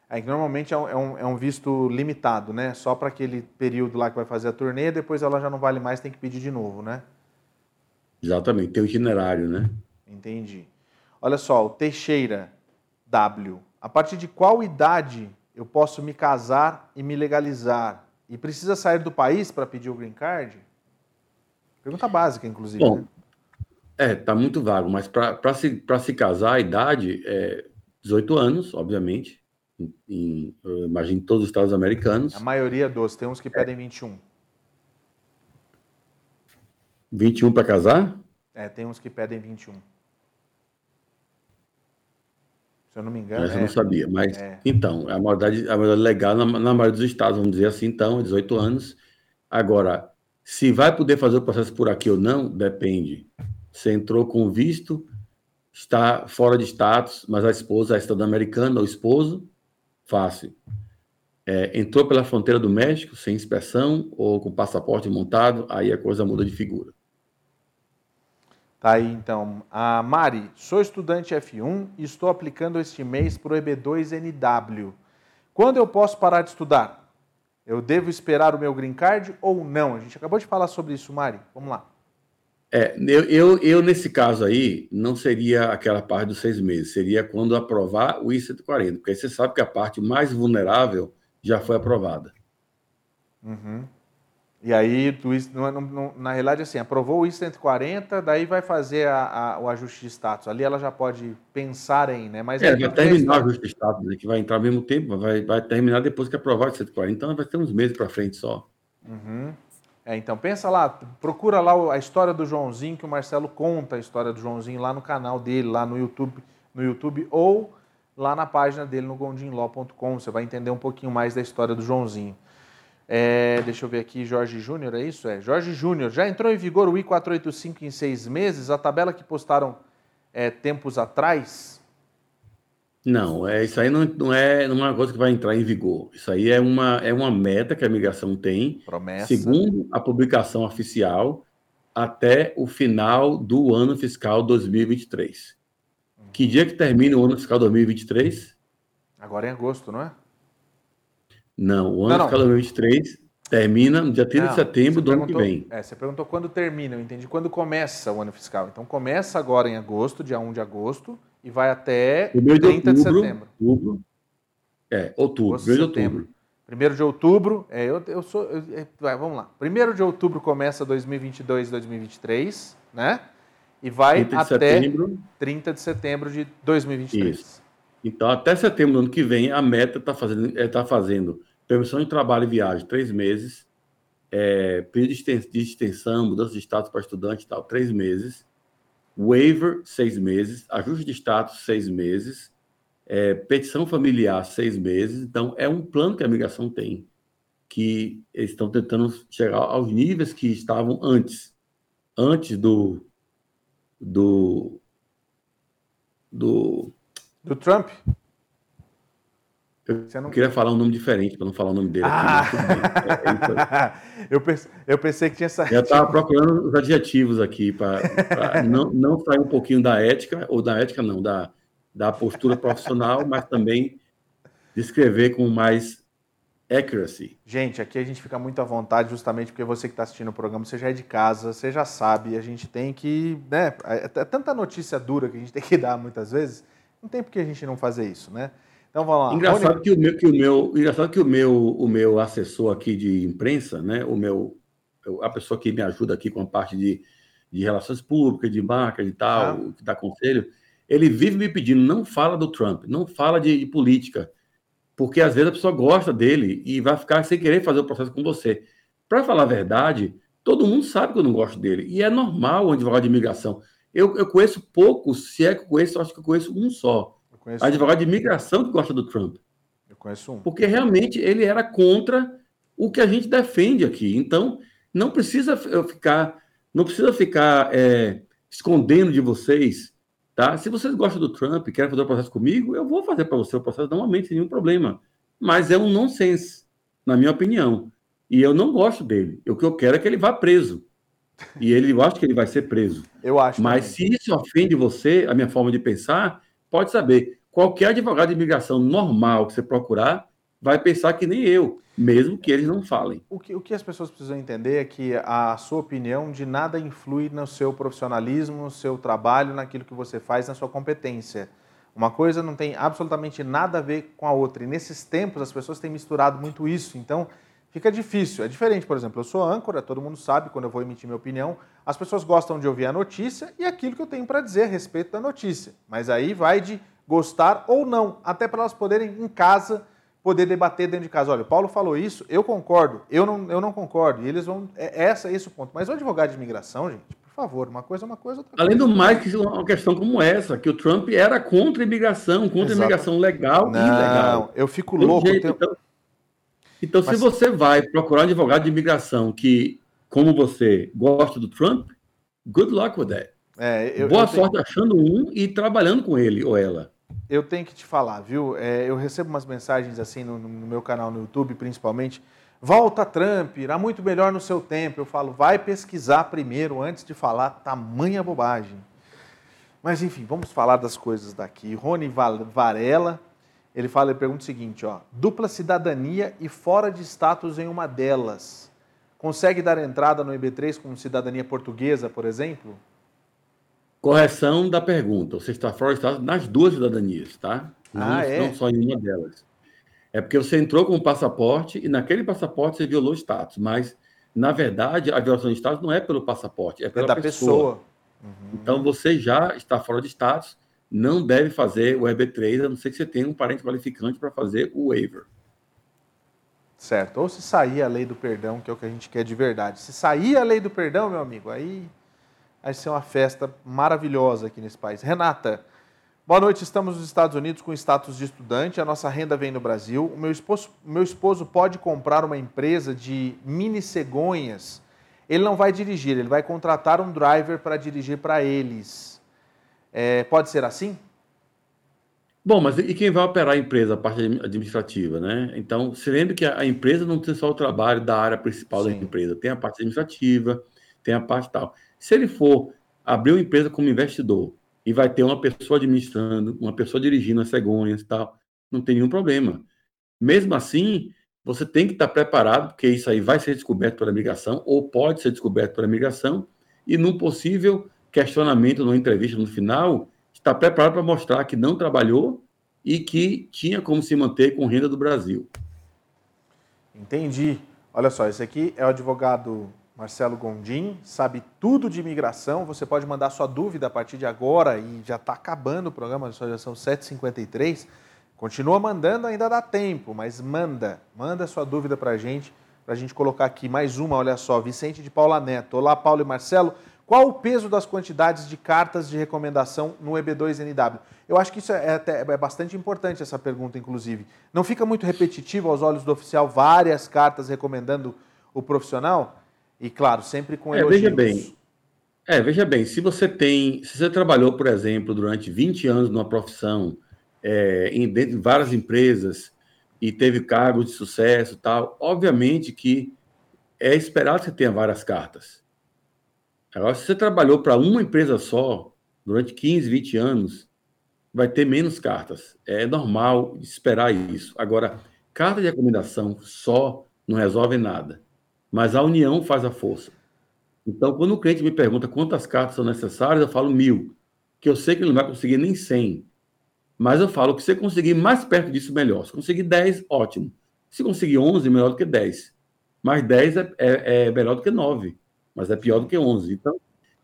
É que normalmente é um, é um, é um visto limitado, né? Só para aquele período lá que vai fazer a turnê, depois ela já não vale mais, tem que pedir de novo, né? Exatamente, tem o itinerário, né? Entendi. Olha só, o Teixeira W. A partir de qual idade eu posso me casar e me legalizar? E precisa sair do país para pedir o green card? Pergunta básica, inclusive. Bom, né? É, tá muito vago, mas para se, se casar, a idade é 18 anos, obviamente em, eu imagino, todos os estados americanos. A maioria dos, tem uns que pedem 21. 21 para casar? É, tem uns que pedem 21. Se eu não me engano. Essa é, eu não sabia, mas é. então, a maioridade, a maioridade legal na, na maioria dos estados, vamos dizer assim, então, 18 anos. Agora, se vai poder fazer o processo por aqui ou não, depende. Você entrou com visto, está fora de status, mas a esposa é cidadã americana, ou esposo, Fácil. É, entrou pela fronteira do México sem inspeção ou com passaporte montado, aí a coisa muda de figura. Tá aí então. A Mari, sou estudante F1 e estou aplicando este mês para o EB2NW. Quando eu posso parar de estudar? Eu devo esperar o meu green card ou não? A gente acabou de falar sobre isso, Mari. Vamos lá. É, eu, eu, eu, nesse caso aí, não seria aquela parte dos seis meses, seria quando aprovar o I-140, porque aí você sabe que a parte mais vulnerável já foi aprovada. Uhum. E aí, na realidade, assim, aprovou o I-140, daí vai fazer a, a, o ajuste de status. Ali ela já pode pensar em, né? Mas é, vai terminar o ajuste de status, né, que vai entrar ao mesmo tempo, vai, vai terminar depois que aprovar o I-140. Então vai ter uns meses para frente só. Uhum. É, então pensa lá, procura lá a história do Joãozinho, que o Marcelo conta a história do Joãozinho lá no canal dele, lá no YouTube, no YouTube ou lá na página dele no gondinlaw.com. Você vai entender um pouquinho mais da história do Joãozinho. É, deixa eu ver aqui, Jorge Júnior, é isso? É, Jorge Júnior. Já entrou em vigor o I-485 em seis meses? A tabela que postaram é, tempos atrás? Não, é, isso aí não, não, é, não é uma coisa que vai entrar em vigor. Isso aí é uma, é uma meta que a migração tem, Promessa. segundo a publicação oficial, até o final do ano fiscal 2023. Que dia que termina o ano fiscal 2023? Agora é em agosto, não é? Não, o ano não, fiscal 2023 termina no dia 30 não, de setembro do ano que vem. É, você perguntou quando termina, eu entendi quando começa o ano fiscal. Então começa agora em agosto, dia 1 de agosto, e vai até 30 de, outubro, de setembro. Outubro, é, outubro, agosto, de outubro. Primeiro de outubro, é, eu, eu sou. Eu, é, vai, vamos lá. Primeiro de outubro começa 2022 2023, né? E vai até setembro. 30 de setembro de 2023. Isso. Então, até setembro do ano que vem, a meta está fazendo, é, tá fazendo permissão de trabalho e viagem, três meses, é, período de extensão, mudança de status para estudante e tal, três meses, waiver, seis meses, ajuste de status, seis meses, é, petição familiar, seis meses. Então, é um plano que a migração tem, que eles estão tentando chegar aos níveis que estavam antes, antes do, do, do, do Trump. Eu não... queria falar um nome diferente para não falar o nome dele. Ah. Aqui, [laughs] eu, pensei, eu pensei que tinha saído. Eu estava procurando os adjetivos aqui para não, não sair um pouquinho da ética, ou da ética não, da, da postura profissional, mas também descrever com mais accuracy. Gente, aqui a gente fica muito à vontade, justamente porque você que está assistindo o programa, você já é de casa, você já sabe, a gente tem que. Né, é, é tanta notícia dura que a gente tem que [laughs] dar muitas vezes, não tem por que a gente não fazer isso, né? Então vamos lá. Engraçado que o meu, que o meu, engraçado que o meu, o meu assessor aqui de imprensa, né, o meu, a pessoa que me ajuda aqui com a parte de, de relações públicas, de marca e tal, ah. que dá conselho, ele vive me pedindo, não fala do Trump, não fala de, de, política, porque às vezes a pessoa gosta dele e vai ficar sem querer fazer o processo com você. Para falar a verdade, todo mundo sabe que eu não gosto dele, e é normal o advogado de imigração. Eu, eu conheço poucos, se é que eu conheço, acho que eu conheço um só advogado de imigração que gosta do Trump. Eu conheço um. Porque realmente ele era contra o que a gente defende aqui. Então, não precisa ficar, não precisa ficar é, escondendo de vocês, tá? Se vocês gostam do Trump e querem fazer o processo comigo, eu vou fazer para você o processo normalmente, sem nenhum problema. Mas é um nonsense, na minha opinião. E eu não gosto dele. O que eu quero é que ele vá preso. E ele, eu acho que ele vai ser preso. Eu acho. Mas também. se isso ofende você, a minha forma de pensar, pode saber, qualquer advogado de imigração normal que você procurar vai pensar que nem eu, mesmo que eles não falem. O que, o que as pessoas precisam entender é que a sua opinião de nada influi no seu profissionalismo, no seu trabalho, naquilo que você faz, na sua competência. Uma coisa não tem absolutamente nada a ver com a outra. E nesses tempos as pessoas têm misturado muito isso. Então fica difícil. É diferente, por exemplo, eu sou âncora, todo mundo sabe quando eu vou emitir minha opinião. As pessoas gostam de ouvir a notícia e aquilo que eu tenho para dizer a respeito da notícia. Mas aí vai de gostar ou não, até para elas poderem em casa poder debater dentro de casa. Olha, o Paulo falou isso, eu concordo, eu não, eu não concordo. E eles vão. É, essa é esse o ponto. Mas o advogado de imigração, gente, por favor, uma coisa é uma coisa, outra Além coisa. do mais, que uma questão como essa, que o Trump era contra a imigração, contra Exato. a imigração legal não, e ilegal. Eu fico louco. Jeito, tenho... Então, então Mas... se você vai procurar um advogado de imigração que, como você, gosta do Trump, good luck with that. É, eu, Boa eu sorte tenho... achando um e trabalhando com ele ou ela. Eu tenho que te falar, viu? É, eu recebo umas mensagens assim no, no, meu canal no YouTube, principalmente. Volta Trump, irá muito melhor no seu tempo. Eu falo, vai pesquisar primeiro antes de falar tamanha bobagem. Mas enfim, vamos falar das coisas daqui. Rony Varela, ele fala, ele pergunta o seguinte, ó: dupla cidadania e fora de status em uma delas. Consegue dar entrada no IB3 com cidadania portuguesa, por exemplo? Correção da pergunta. Você está fora do Estado nas duas cidadanias, tá? Não, ah, é? não só em uma delas. É porque você entrou com um passaporte e naquele passaporte você violou o status. Mas, na verdade, a violação de status não é pelo passaporte, é pela é da pessoa. pessoa. Uhum. Então, você já está fora de status, não deve fazer o EB3, a não ser que você tenha um parente qualificante para fazer o waiver. Certo. Ou se sair a lei do perdão, que é o que a gente quer de verdade. Se sair a lei do perdão, meu amigo, aí vai ser uma festa maravilhosa aqui nesse país. Renata, Boa noite, estamos nos Estados Unidos com status de estudante, a nossa renda vem no Brasil. O meu esposo, meu esposo pode comprar uma empresa de mini cegonhas. Ele não vai dirigir, ele vai contratar um driver para dirigir para eles. É, pode ser assim? Bom, mas e quem vai operar a empresa, a parte administrativa, né? Então, se lembre que a empresa não tem só o trabalho da área principal Sim. da empresa, tem a parte administrativa, tem a parte tal. Se ele for abrir uma empresa como investidor e vai ter uma pessoa administrando, uma pessoa dirigindo as cegonhas e tal, não tem nenhum problema. Mesmo assim, você tem que estar preparado, porque isso aí vai ser descoberto pela migração, ou pode ser descoberto pela migração, e num possível questionamento, numa entrevista no final, está preparado para mostrar que não trabalhou e que tinha como se manter com renda do Brasil. Entendi. Olha só, esse aqui é o advogado Marcelo Gondim, sabe tudo de imigração. Você pode mandar sua dúvida a partir de agora e já está acabando o programa, já são 7h53. Continua mandando, ainda dá tempo, mas manda, manda sua dúvida para a gente, para a gente colocar aqui mais uma, olha só, Vicente de Paula Neto. Olá, Paulo e Marcelo. Qual o peso das quantidades de cartas de recomendação no EB2NW? Eu acho que isso é, até, é bastante importante, essa pergunta, inclusive. Não fica muito repetitivo aos olhos do oficial várias cartas recomendando o profissional? E claro, sempre com elogios. É, veja bem. É, veja bem, se você tem, se você trabalhou, por exemplo, durante 20 anos numa profissão, é, em, dentro de várias empresas e teve cargos de sucesso tal, obviamente que é esperado que você tenha várias cartas. Agora, se você trabalhou para uma empresa só durante 15, 20 anos, vai ter menos cartas. É normal esperar isso. Agora, carta de recomendação só não resolve nada mas a união faz a força. Então, quando o cliente me pergunta quantas cartas são necessárias, eu falo mil, que eu sei que ele não vai conseguir nem 100. Mas eu falo que se você conseguir mais perto disso, melhor. Se conseguir 10, ótimo. Se conseguir 11, melhor do que 10. Mas 10 é, é, é melhor do que 9, mas é pior do que 11. Então,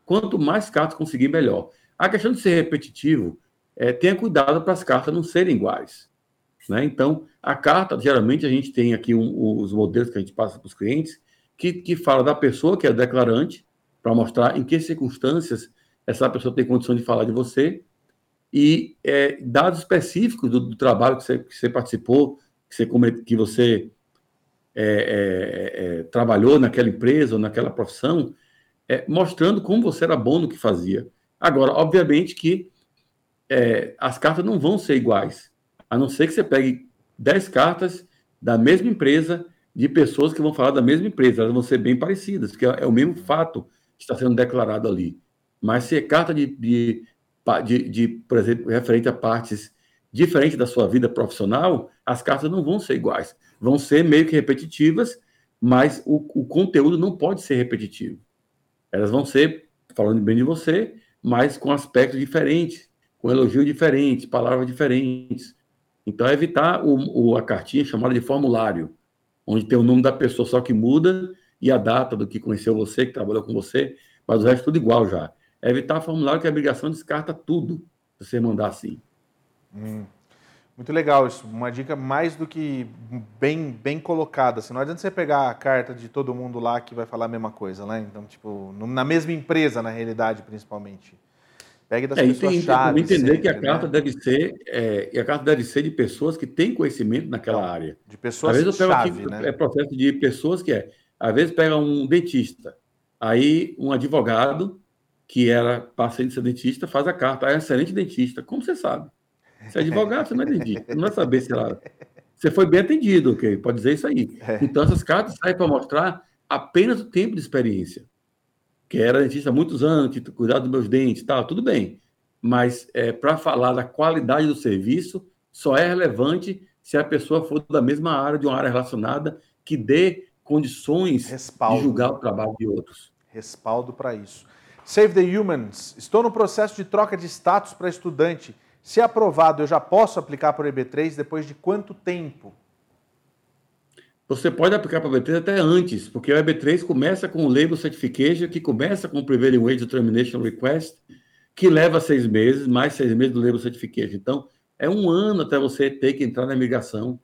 quanto mais cartas conseguir, melhor. A questão de ser repetitivo, é, tenha cuidado para as cartas não serem iguais. Né? Então, a carta, geralmente a gente tem aqui um, os modelos que a gente passa para os clientes, que, que fala da pessoa que é declarante, para mostrar em que circunstâncias essa pessoa tem condição de falar de você, e é, dados específicos do, do trabalho que você, que você, participou, que você, que você é, é, é, trabalhou naquela empresa ou naquela profissão, é, mostrando como você era bom no que fazia. Agora, obviamente que é, as cartas não vão ser iguais, a não ser que você pegue 10 cartas da mesma empresa de pessoas que vão falar da mesma empresa, elas vão ser bem parecidas, porque é o mesmo fato que está sendo declarado ali. Mas se é carta de, de, de, de por exemplo, referente a partes diferentes da sua vida profissional, as cartas não vão ser iguais. Vão ser meio que repetitivas, mas o, o conteúdo não pode ser repetitivo. Elas vão ser falando bem de você, mas com aspectos diferentes, com elogios diferentes, palavras diferentes. Então, é evitar o, o, a cartinha chamada de formulário onde tem o nome da pessoa só que muda e a data do que conheceu você, que trabalhou com você, mas o resto tudo igual já. É evitar formulário que a obrigação descarta tudo, se você mandar assim. Hum. Muito legal isso, uma dica mais do que bem, bem colocada. Assim, não adianta você pegar a carta de todo mundo lá que vai falar a mesma coisa, né? Então, tipo, na mesma empresa, na realidade, principalmente. Pegue das é, pessoas chave. entender sempre, que a né? carta deve ser, é, a carta deve ser de pessoas que têm conhecimento naquela Não, área. De pessoas às vezes eu pego chave, aqui, né? É processo de pessoas que é. Às vezes pega um dentista, aí um advogado que era paciente de ser dentista faz a carta, é excelente dentista. Como você sabe? Se é advogado, você não é. Não vai saber se ela, você foi bem atendido, ok? Pode dizer isso aí. É. Então essas cartas saem para mostrar apenas o tempo de experiência que era dentista há muitos anos, que cuidava dos meus dentes tal, tudo bem. Mas é, para falar da qualidade do serviço, só é relevante se a pessoa for da mesma área, de uma área relacionada, que dê condições Respaldo. de julgar o trabalho de outros. Respaldo para isso. Save the Humans. Estou no processo de troca de status para estudante. Se aprovado, eu já posso aplicar para o EB3 depois de quanto tempo? Você pode aplicar para o EB3 até antes, porque o EB3 começa com o Label Certification, que começa com o Prevailing Wage Determination Request, que leva seis meses, mais seis meses do Label Certification. Então, é um ano até você ter que entrar na imigração.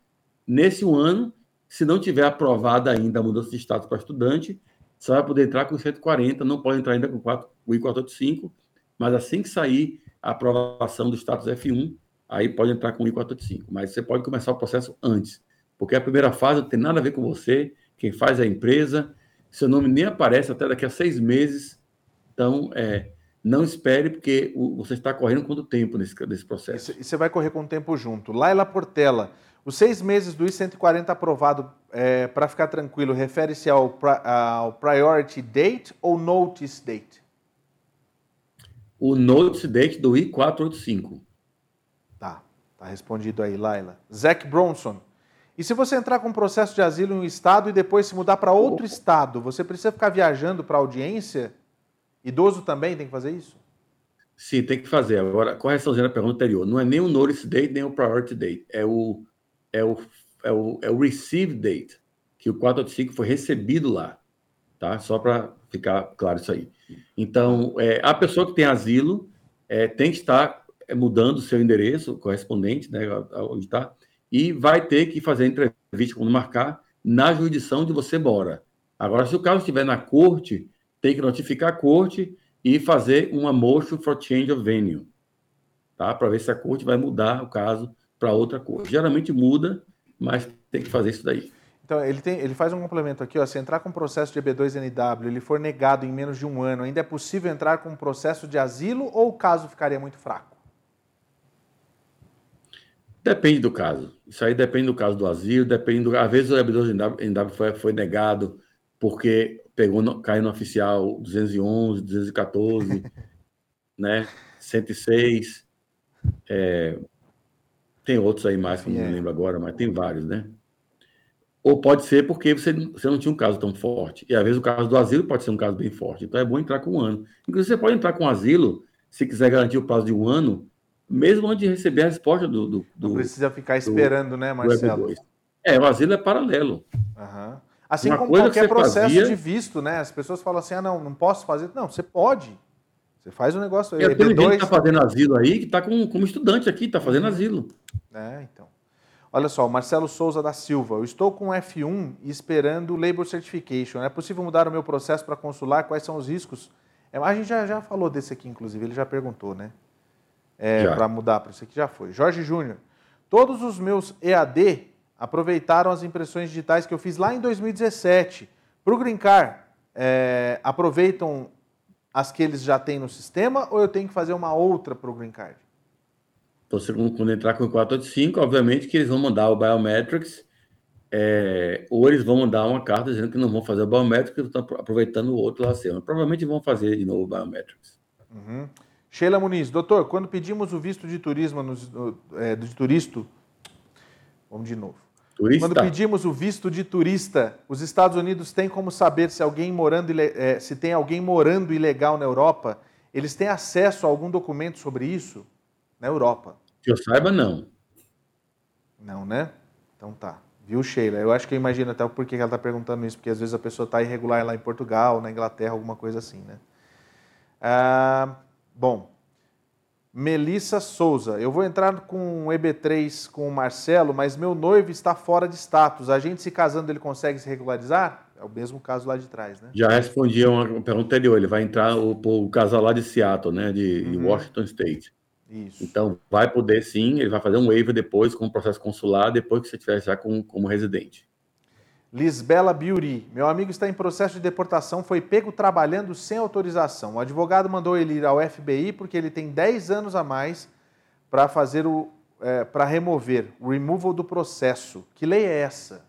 Nesse um ano, se não tiver aprovada ainda a mudança de status para estudante, você vai poder entrar com 140, não pode entrar ainda com 4, o I-485, mas assim que sair a aprovação do status F1, aí pode entrar com o I-485. Mas você pode começar o processo antes, porque a primeira fase não tem nada a ver com você, quem faz é a empresa, seu nome nem aparece até daqui a seis meses. Então, é, não espere, porque o, você está correndo quanto tempo nesse, nesse processo. E você vai correr com o tempo junto. Laila Portela, os seis meses do I-140 aprovado, é, para ficar tranquilo, refere-se ao, ao Priority Date ou Notice Date? O Notice Date do I-485. Tá, tá respondido aí, Laila. Zac Bronson, e se você entrar com um processo de asilo em um estado e depois se mudar para outro estado, você precisa ficar viajando para audiência? Idoso também tem que fazer isso? Sim, tem que fazer. Agora, correção da pergunta anterior. Não é nem o notice date, nem o priority date. É o, é o, é o, é o receive date, que o 485 foi recebido lá. Tá? Só para ficar claro isso aí. Então, é, a pessoa que tem asilo é, tem que estar é, mudando o seu endereço correspondente, né, onde está, e vai ter que fazer entrevista quando marcar na jurisdição de você mora. Agora, se o caso estiver na corte, tem que notificar a corte e fazer uma motion for change of venue, tá? Para ver se a corte vai mudar o caso para outra corte. Geralmente muda, mas tem que fazer isso daí. Então, ele, tem, ele faz um complemento aqui, ó, se entrar com processo de EB2NW, ele for negado em menos de um ano, ainda é possível entrar com um processo de asilo ou o caso ficaria muito fraco? Depende do caso. Isso aí depende do caso do asilo, depende do. Às vezes o EB2NW foi, foi negado porque pegou no, caiu no oficial 211, 214, [laughs] né? 106. É, tem outros aí mais que eu não é. lembro agora, mas tem vários, né? Ou pode ser porque você, você não tinha um caso tão forte. E às vezes o caso do asilo pode ser um caso bem forte. Então é bom entrar com um ano. Inclusive, você pode entrar com asilo, se quiser garantir o prazo de um ano, mesmo antes de receber a resposta do. do, do não precisa ficar esperando, do, né, Marcelo? É, o asilo é paralelo. Uhum. Assim Uma como qualquer processo fazia... de visto, né? As pessoas falam assim: ah, não, não posso fazer. Não, você pode. Você faz o um negócio aí. E tem gente que está fazendo asilo aí, que está como, como estudante aqui, está fazendo asilo. É, então. Olha só, Marcelo Souza da Silva. Eu estou com F1 e esperando o Labor Certification. É possível mudar o meu processo para consular? Quais são os riscos? É, a gente já, já falou desse aqui, inclusive, ele já perguntou, né? é, para mudar para isso aqui já foi. Jorge Júnior. Todos os meus EAD aproveitaram as impressões digitais que eu fiz lá em 2017. Para o Green Car, é, aproveitam as que eles já têm no sistema ou eu tenho que fazer uma outra para o Green Card? Então, quando entrar com o 485, obviamente que eles vão mandar o Biometrics, é, ou eles vão mandar uma carta dizendo que não vão fazer o Biometrics, estão aproveitando o outro lá seu. Provavelmente vão fazer de novo o Biometrics. Uhum. Sheila Muniz, doutor, quando pedimos o visto de turismo no, é, de turisto, vamos de novo. Turista. Quando pedimos o visto de turista, os Estados Unidos têm como saber se alguém morando é, se tem alguém morando ilegal na Europa? Eles têm acesso a algum documento sobre isso na Europa? Que eu saiba, não. Não, né? Então tá. Viu, Sheila? Eu acho que eu imagino até por que ela está perguntando isso, porque às vezes a pessoa está irregular lá em Portugal, na Inglaterra, alguma coisa assim, né? Ah, Bom, Melissa Souza, eu vou entrar com o EB3 com o Marcelo, mas meu noivo está fora de status. A gente se casando, ele consegue se regularizar? É o mesmo caso lá de trás, né? Já respondi a uma pergunta anterior. Ele vai entrar o, o casal lá de Seattle, né? De, uhum. Washington State. Isso. Então, vai poder sim, ele vai fazer um waiver depois com o processo consular, depois que você estiver já com, como residente. Lisbela Biuri. Meu amigo está em processo de deportação, foi pego trabalhando sem autorização. O advogado mandou ele ir ao FBI porque ele tem 10 anos a mais para fazer o. É, para remover, o removal do processo. Que lei é essa?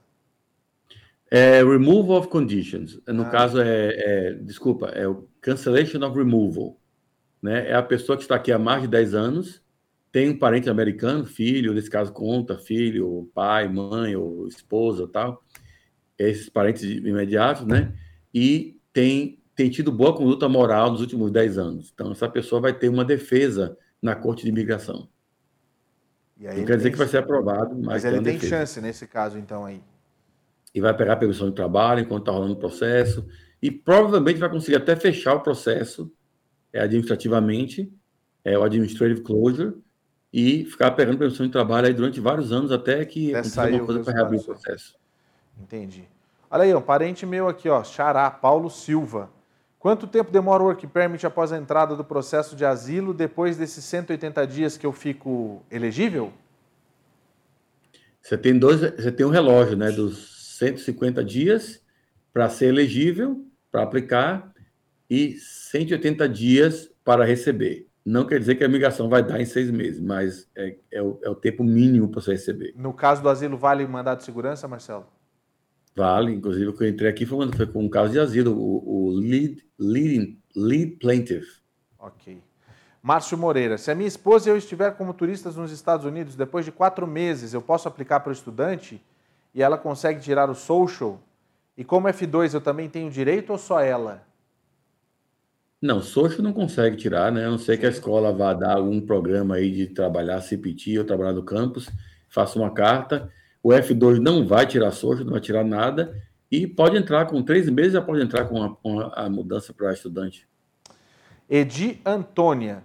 É removal of conditions. No ah. caso, é, é, desculpa, é o cancellation of removal. Né? É a pessoa que está aqui há mais de 10 anos, tem um parente americano, filho, nesse caso conta, filho, pai, mãe, ou esposa tal esses parentes imediatos, né? E tem, tem tido boa conduta moral nos últimos 10 anos. Então, essa pessoa vai ter uma defesa na Corte de Imigração. E aí Não quer dizer que vai ser aprovado, mas, mas ele tem defesa. chance nesse caso, então, aí. E vai pegar a permissão de trabalho enquanto está rolando o processo. E provavelmente vai conseguir até fechar o processo é, administrativamente, é o administrative closure, e ficar pegando permissão de trabalho aí durante vários anos até que aconteça alguma coisa para reabrir o processo. Entendi. Olha aí, um parente meu aqui, ó, Xará, Paulo Silva. Quanto tempo demora o work permit após a entrada do processo de asilo, depois desses 180 dias que eu fico elegível? Você tem dois, você tem um relógio, né, dos 150 dias para ser elegível, para aplicar e 180 dias para receber. Não quer dizer que a migração vai dar em seis meses, mas é, é, o, é o, tempo mínimo para você receber. No caso do asilo, vale mandado de segurança, Marcelo? Vale, inclusive o que eu entrei aqui foi, foi com um caso de asilo, o, o lead, lead, lead plaintiff. Ok. Márcio Moreira, se a minha esposa e eu estiver como turistas nos Estados Unidos, depois de quatro meses, eu posso aplicar para o estudante e ela consegue tirar o social? E como F2 eu também tenho direito ou só ela? Não, social não consegue tirar, né? A não ser que a escola vá dar algum programa aí de trabalhar CPT ou trabalhar no campus, faça uma carta o F2 não vai tirar social, não vai tirar nada, e pode entrar com três meses, já pode entrar com a, com a mudança para estudante. Edi Antônia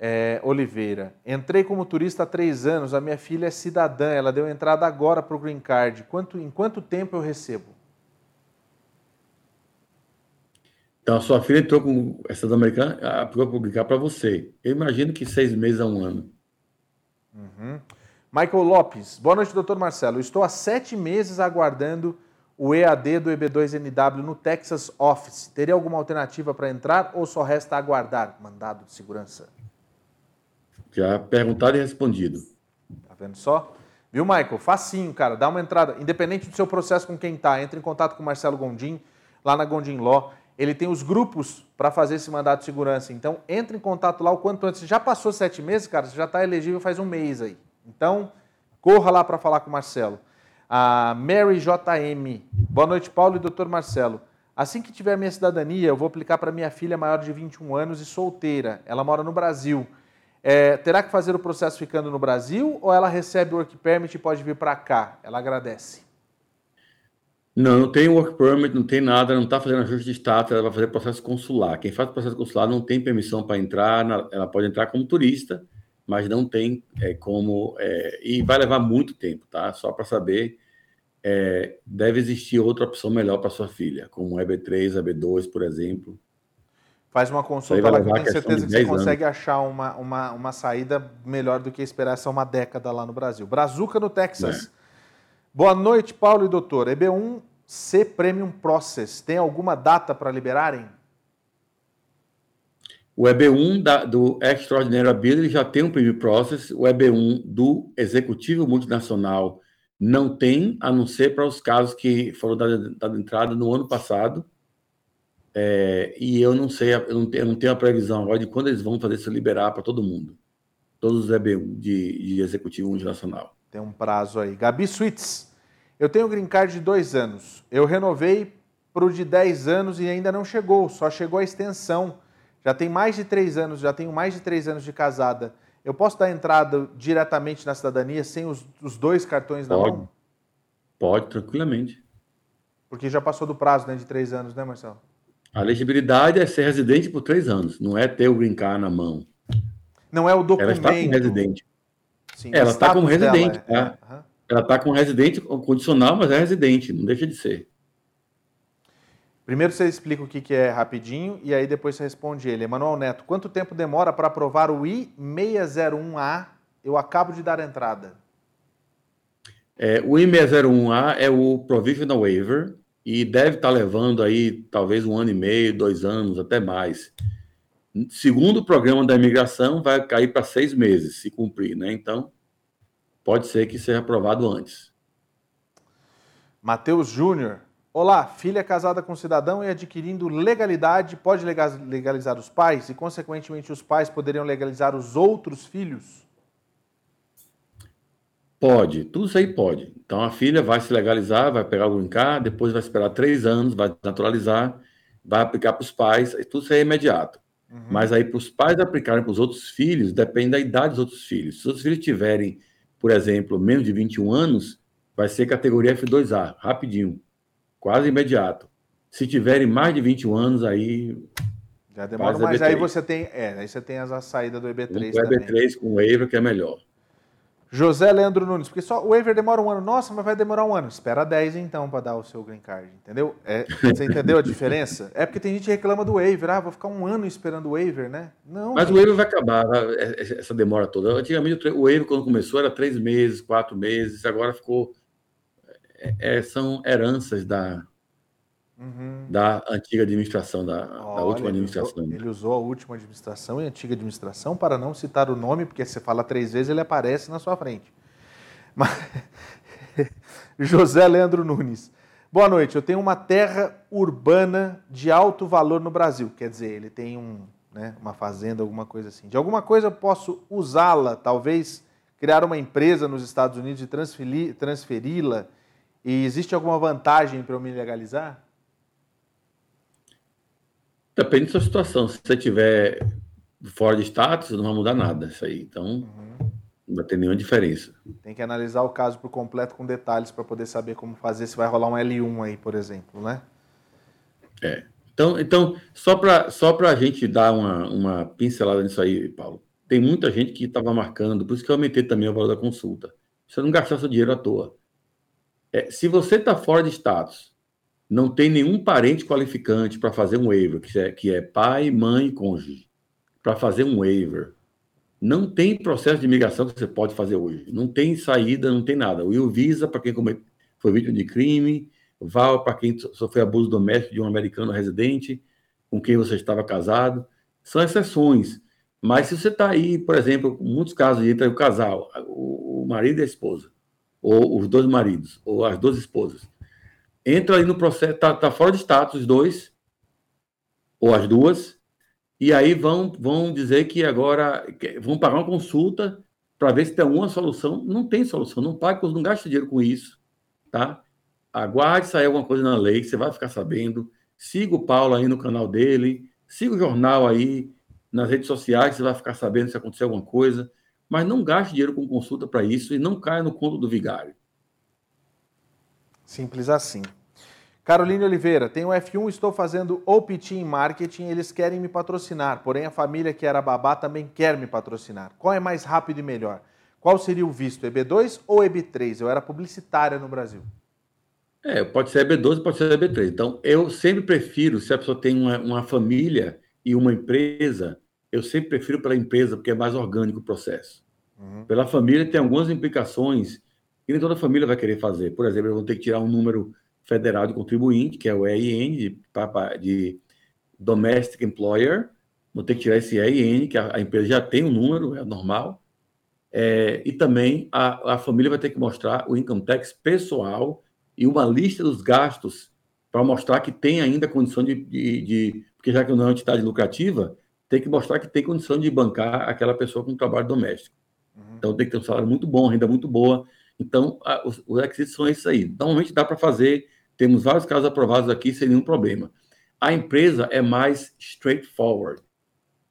é, Oliveira. Entrei como turista há três anos, a minha filha é cidadã, ela deu entrada agora para o Green Card. Quanto, em quanto tempo eu recebo? Então, a sua filha entrou com essa americana, aplicou publicar para você. Eu imagino que seis meses a um ano. Uhum. Michael Lopes, boa noite, doutor Marcelo. Estou há sete meses aguardando o EAD do EB2NW no Texas Office. Teria alguma alternativa para entrar ou só resta aguardar? Mandado de segurança. Já perguntado e respondido. Tá vendo só? Viu, Michael? Facinho, cara. Dá uma entrada. Independente do seu processo com quem tá, entre em contato com o Marcelo Gondim, lá na Gondim Law. Ele tem os grupos para fazer esse mandato de segurança. Então, entre em contato lá o quanto antes. Já passou sete meses, cara? Você já está elegível faz um mês aí. Então, corra lá para falar com o Marcelo. A Mary JM. Boa noite, Paulo e doutor Marcelo. Assim que tiver minha cidadania, eu vou aplicar para minha filha maior de 21 anos e solteira. Ela mora no Brasil. É, terá que fazer o processo ficando no Brasil ou ela recebe o work permit e pode vir para cá? Ela agradece. Não, não tem work permit, não tem nada, não está fazendo ajuste de status, ela vai fazer processo consular. Quem faz processo consular não tem permissão para entrar, ela pode entrar como turista, mas não tem é, como. É, e vai levar muito tempo, tá? Só para saber, é, deve existir outra opção melhor para sua filha, como EB3, EB2, por exemplo. Faz uma consulta lá que eu tenho certeza que você consegue anos. achar uma, uma, uma saída melhor do que esperar essa uma década lá no Brasil. Brazuca no Texas. Boa noite, Paulo e doutor. EB1C Premium Process, tem alguma data para liberarem? O EB1 da, do Extraordinary Ability já tem um preview process, o EB1 do Executivo Multinacional não tem, a não ser para os casos que foram dados entrada no ano passado. É, e eu não sei, eu não, tenho, eu não, tenho, a previsão agora de quando eles vão fazer isso liberar para todo mundo. Todos os EB1 de, de Executivo Multinacional. Tem um prazo aí. Gabi Suites, eu tenho green card de dois anos. Eu renovei para o de 10 anos e ainda não chegou, só chegou a extensão. Já tem mais de três anos, já tenho mais de três anos de casada. Eu posso dar entrada diretamente na cidadania sem os, os dois cartões na Pode. mão? Pode, tranquilamente. Porque já passou do prazo né, de três anos, né, Marcelo? A legibilidade é ser residente por três anos, não é ter o green card na mão. Não é o documento. Ela está como residente. Sim, ela está como residente. Dela, tá? é. Uhum. Ela está como residente condicional, mas é residente, não deixa de ser. Primeiro você explica o que é rapidinho e aí depois você responde ele. Emanuel Neto, quanto tempo demora para aprovar o I601A? Eu acabo de dar entrada. É, o I601A é o Provisional Waiver e deve estar tá levando aí talvez um ano e meio, dois anos, até mais. Segundo o programa da imigração, vai cair para seis meses, se cumprir, né? Então, pode ser que seja aprovado antes. Matheus Júnior, Olá, filha casada com cidadão e adquirindo legalidade pode legalizar os pais e, consequentemente, os pais poderiam legalizar os outros filhos? Pode, tudo isso aí pode. Então a filha vai se legalizar, vai pegar o green depois vai esperar três anos, vai naturalizar, vai aplicar para os pais, tudo isso aí é imediato. Uhum. Mas aí para os pais aplicarem para os outros filhos, depende da idade dos outros filhos. Se os outros filhos tiverem, por exemplo, menos de 21 anos, vai ser categoria F2A, rapidinho quase imediato. Se tiverem mais de 21 anos, aí. Já demora, mas aí você tem. É, aí você tem a saída do EB3 o EB3 com o waiver que é melhor. José Leandro Nunes, porque só o waiver demora um ano. Nossa, mas vai demorar um ano. Espera 10 então para dar o seu green card, entendeu? É, você entendeu a diferença? É porque tem gente que reclama do waiver. Ah, vou ficar um ano esperando o waiver, né? Não. Mas o waiver vai acabar, essa demora toda. Antigamente o waiver, quando começou, era três meses, quatro meses, agora ficou. É, é são heranças da, Uhum. da antiga administração, da, Olha, da última administração. Ele usou, ele usou, a última administração e a antiga administração para não citar o nome, porque você fala três vezes ele aparece na sua frente. [laughs] Mas... [laughs] José Leandro Nunes. Boa noite. Eu tenho uma terra urbana de alto valor no Brasil. Quer dizer, ele tem um, né, uma fazenda, alguma coisa assim. De alguma coisa eu posso usá-la, talvez criar uma empresa nos Estados Unidos e transferi-la. E existe alguma vantagem para eu me legalizar? Depende da sua situação. Se você tiver fora de status, não vai mudar nada isso aí. Então, uhum. não vai ter nenhuma diferença. Tem que analisar o caso por completo com detalhes para poder saber como fazer, se vai rolar um L1 aí, por exemplo, né? É. Então, então só para só a gente dar uma, uma pincelada nisso aí, Paulo, tem muita gente que estava marcando, por isso que eu aumentei também o valor da consulta. Você não gastar seu dinheiro à toa. É, se você está fora de status não tem nenhum parente qualificante para fazer um waiver, que é, que é pai, mãe cônjuge, para fazer um waiver. Não tem processo de imigração que você pode fazer hoje. Não tem saída, não tem nada. O Visa para quem foi vítima de crime, VAL para quem sofreu abuso doméstico de um americano residente com quem você estava casado. São exceções. Mas se você está aí, por exemplo, muitos casos entre o casal, o marido e a esposa, ou os dois maridos, ou as duas esposas, entra aí no processo, tá, tá fora de status os dois, ou as duas, e aí vão, vão dizer que agora vão pagar uma consulta para ver se tem alguma solução. Não tem solução, não pague, não gaste dinheiro com isso, tá? Aguarde sair alguma coisa na lei, você vai ficar sabendo. Siga o Paulo aí no canal dele, siga o jornal aí nas redes sociais, você vai ficar sabendo se acontecer alguma coisa. Mas não gaste dinheiro com consulta para isso e não caia no conto do vigário. Simples assim. Caroline Oliveira, tenho F1, estou fazendo OPT em marketing, eles querem me patrocinar, porém a família que era babá também quer me patrocinar. Qual é mais rápido e melhor? Qual seria o visto, EB2 ou EB3? Eu era publicitária no Brasil. É, pode ser EB12, pode ser EB3. Então, eu sempre prefiro, se a pessoa tem uma, uma família e uma empresa, eu sempre prefiro pela empresa, porque é mais orgânico o processo. Uhum. Pela família tem algumas implicações que nem toda família vai querer fazer. Por exemplo, eu vou ter que tirar um número federal de contribuinte, que é o EIN, de, de Domestic Employer, vou ter que tirar esse EIN, que a, a empresa já tem um número, é normal. É, e também a, a família vai ter que mostrar o income tax pessoal e uma lista dos gastos para mostrar que tem ainda condição de, de, de, Porque já que não é uma entidade lucrativa, tem que mostrar que tem condição de bancar aquela pessoa com trabalho doméstico. Uhum. Então tem que ter um salário muito bom, renda muito boa, então, a, os, os requisitos são esses aí. Normalmente dá para fazer, temos vários casos aprovados aqui sem nenhum problema. A empresa é mais straightforward.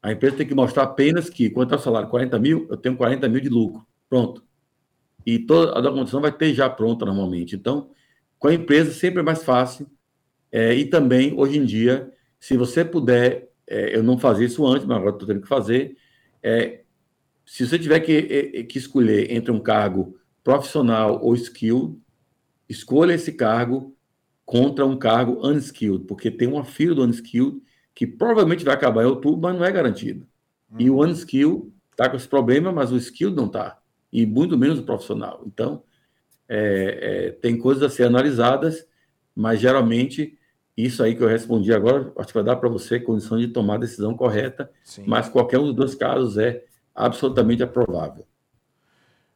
A empresa tem que mostrar apenas que, quanto ao salário, 40 mil, eu tenho 40 mil de lucro. Pronto. E toda a documentação vai ter já pronta normalmente. Então, com a empresa sempre é mais fácil. É, e também, hoje em dia, se você puder, é, eu não fazia isso antes, mas agora estou tendo que fazer, é, se você tiver que, é, que escolher entre um cargo profissional ou skilled, escolha esse cargo contra um cargo unskilled, porque tem uma fila do unskilled que provavelmente vai acabar em outubro, mas não é garantido. Uhum. E o uhum. unskilled está com esse problema, mas o skilled não está. E muito menos o profissional. Então, é, é, tem coisas a ser analisadas, mas geralmente isso aí que eu respondi agora, acho que vai dar para você condição de tomar a decisão correta, Sim. mas qualquer um dos dois casos é absolutamente aprovável.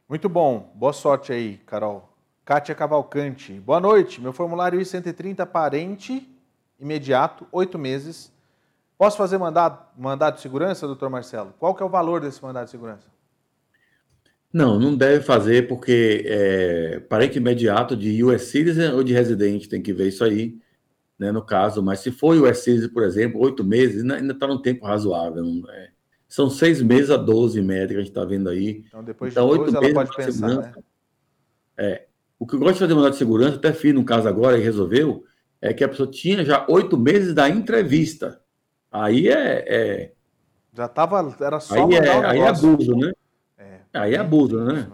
Muito bom. Boa sorte aí, Carol. Kátia Cavalcante. Boa noite. Meu formulário I-130 parente imediato, oito meses. Posso fazer mandado, mandado de segurança, doutor Marcelo? Qual que é o valor desse mandado de segurança? Não, não deve fazer porque é, parente imediato de US Citizen ou de residente, tem que ver isso aí, né, no caso. Mas se for US Citizen, por exemplo, oito meses, ainda está num tempo razoável. Não é, são seis meses a 12 média que a gente está vendo aí. Então, depois de então, 12, ela pode pensar, né? É. O que eu gosto de fazer mandado de segurança, até fiz no caso agora e resolveu, é que a pessoa tinha já oito meses da entrevista. Aí é. é... Já estava. Era só aí é, aí é abuso, né? É, aí é abuso, né?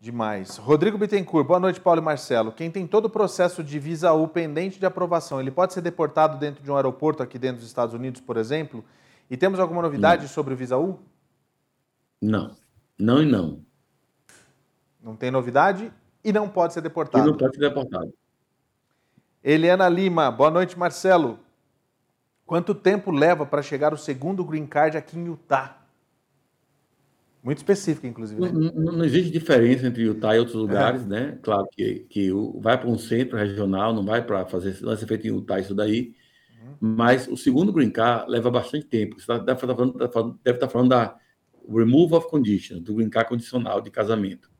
Demais. Rodrigo Bittencourt, boa noite, Paulo e Marcelo. Quem tem todo o processo de visa U pendente de aprovação, ele pode ser deportado dentro de um aeroporto aqui dentro dos Estados Unidos, por exemplo? E temos alguma novidade não. sobre o visa U? Não. Não e não. Não tem novidade e não pode ser deportado. E não pode ser deportado. Eliana Lima, boa noite, Marcelo. Quanto tempo leva para chegar o segundo green card aqui em Utah? Muito específica, inclusive. Né? Não, não, não, existe diferença entre Utah e outros lugares, é. né? Claro que, que vai para um centro regional, não vai para fazer, não vai ser feito em Utah isso daí. Mas o segundo green card leva bastante tempo. Você tá, deve, estar falando, deve estar falando da remove of condition, do green card condicional de casamento.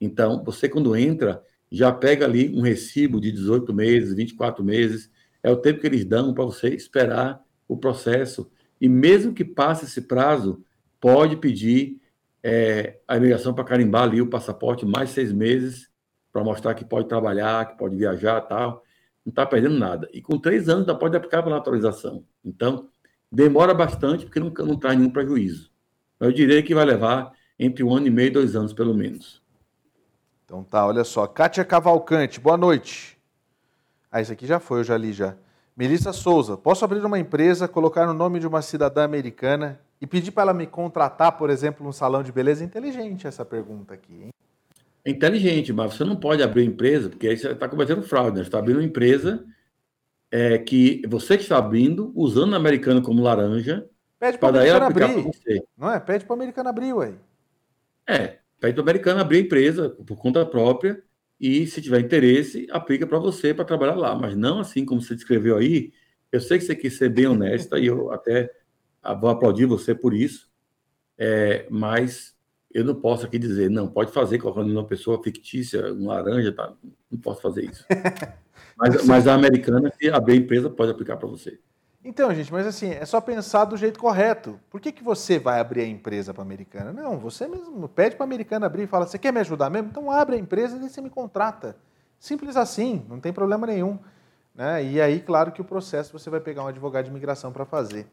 Então, você quando entra, já pega ali um recibo de 18 meses, 24 meses, é o tempo que eles dão para você esperar o processo. E mesmo que passe esse prazo, pode pedir é, a imigração para carimbar ali o passaporte mais seis meses para mostrar que pode trabalhar, que pode viajar tal. Não está perdendo nada. E com três anos ainda pode aplicar para naturalização. Então, demora bastante porque não, não traz nenhum prejuízo. Eu diria que vai levar entre um ano e meio e dois anos, pelo menos. Então tá, olha só. Kátia Cavalcante, boa noite. Ah, isso aqui já foi, eu já li já. Melissa Souza, posso abrir uma empresa, colocar no nome de uma cidadã americana e pedir para ela me contratar, por exemplo, um salão de beleza? Inteligente essa pergunta aqui, hein? É inteligente, mas você não pode abrir empresa, porque aí você está cometendo fraude, né? Você está abrindo uma empresa é, que você que está abrindo, usando o americano como laranja, pede para o americano abrir. Não é? Pede para o americano abrir, ué. É, pede para o americano abrir a empresa por conta própria e, se tiver interesse, aplica para você para trabalhar lá. Mas não assim como você descreveu aí. Eu sei que você quis ser bem honesta e eu até ah, vou aplaudir você por isso, é, mas eu não posso aqui dizer, não, pode fazer colocando uma pessoa fictícia, um laranja, tá? Não posso fazer isso. [laughs] mas, mas a americana, se abrir a empresa, pode aplicar para você. Então, gente, mas assim, é só pensar do jeito correto. Por que, que você vai abrir a empresa para a americana? Não, você mesmo pede para a americana abrir e fala: você quer me ajudar mesmo? Então abre a empresa e você me contrata. Simples assim, não tem problema nenhum. Né? E aí, claro que o processo você vai pegar um advogado de imigração para fazer.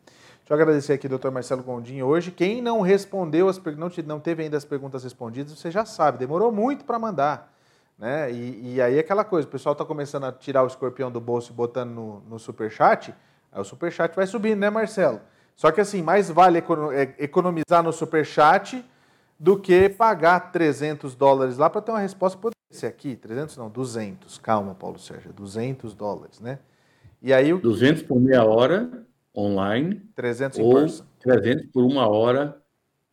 Deixa eu agradecer aqui, doutor Marcelo Gondim, hoje. Quem não respondeu, as, não, não teve ainda as perguntas respondidas, você já sabe, demorou muito para mandar. Né? E, e, aí aquela coisa, o pessoal está começando a tirar o escorpião do bolso e botando no, no superchat, aí o superchat vai subindo, né, Marcelo? Só que assim, mais vale é, economizar no superchat do que pagar 300 dólares lá para ter uma resposta. Poderia ser aqui, 300 não, 200. Calma, Paulo Sérgio, 200 dólares, né? E aí o... 200 por meia hora online 300 ou person. 300 por uma hora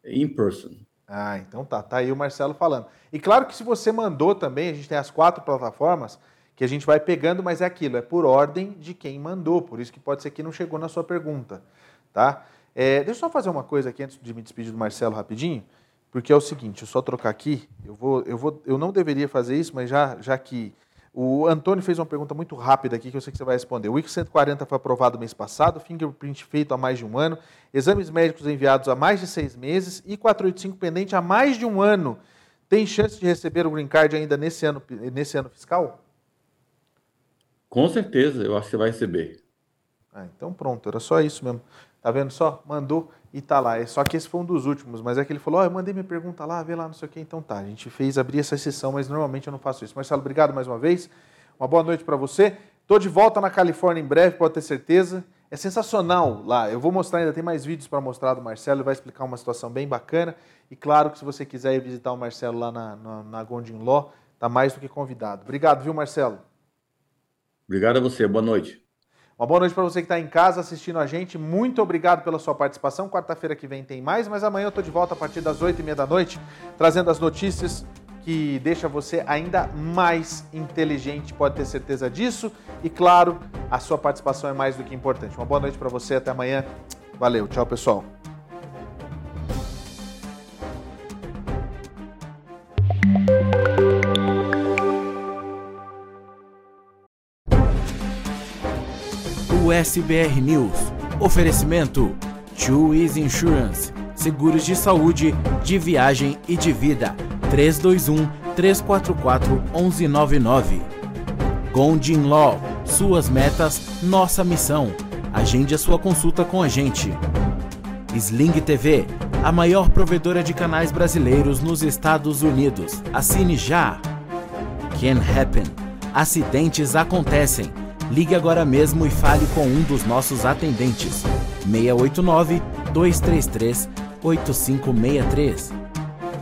in person. Ah, então tá. Tá aí o Marcelo falando. E claro que se você mandou também, a gente tem as quatro plataformas que a gente vai pegando, mas é aquilo, é por ordem de quem mandou. Por isso que pode ser que não chegou na sua pergunta, tá? É, deixa eu só fazer uma coisa aqui antes de me despedir do Marcelo rapidinho, porque é o seguinte, eu só trocar aqui, eu vou, eu vou, eu não deveria fazer isso, mas já, já que o Antônio fez uma pergunta muito rápida aqui que eu sei que você vai responder. O IC 140 foi aprovado mês passado, fingerprint feito há mais de um ano, exames médicos enviados há mais de seis meses e 485 pendente há mais de um ano. Tem chance de receber o green card ainda nesse ano, nesse ano fiscal? Com certeza, eu acho que você vai receber. Ah, então pronto, era só isso mesmo. Tá vendo só? Mandou e tá lá. É só que esse foi um dos últimos, mas é que ele falou: oh, eu mandei minha pergunta lá, vê lá, não sei o quê. Então tá, a gente fez abrir essa sessão, mas normalmente eu não faço isso. Marcelo, obrigado mais uma vez. Uma boa noite para você. Tô de volta na Califórnia em breve, pode ter certeza. É sensacional lá. Eu vou mostrar, ainda tem mais vídeos para mostrar do Marcelo, ele vai explicar uma situação bem bacana. E claro que se você quiser ir visitar o Marcelo lá na, na, na Gondim Law, tá mais do que convidado. Obrigado, viu, Marcelo? Obrigado a você, boa noite. Uma boa noite para você que está em casa assistindo a gente. Muito obrigado pela sua participação. Quarta-feira que vem tem mais, mas amanhã eu estou de volta a partir das oito e meia da noite, trazendo as notícias que deixa você ainda mais inteligente, pode ter certeza disso. E claro, a sua participação é mais do que importante. Uma boa noite para você, até amanhã. Valeu, tchau pessoal. SBR News. Oferecimento: Easy Insurance. Seguros de saúde, de viagem e de vida. 321 344 1199. Gondin Law. Suas metas, nossa missão. Agende a sua consulta com a gente. Sling TV a maior provedora de canais brasileiros nos Estados Unidos. Assine já! Can happen. Acidentes acontecem. Ligue agora mesmo e fale com um dos nossos atendentes. 689 233 8563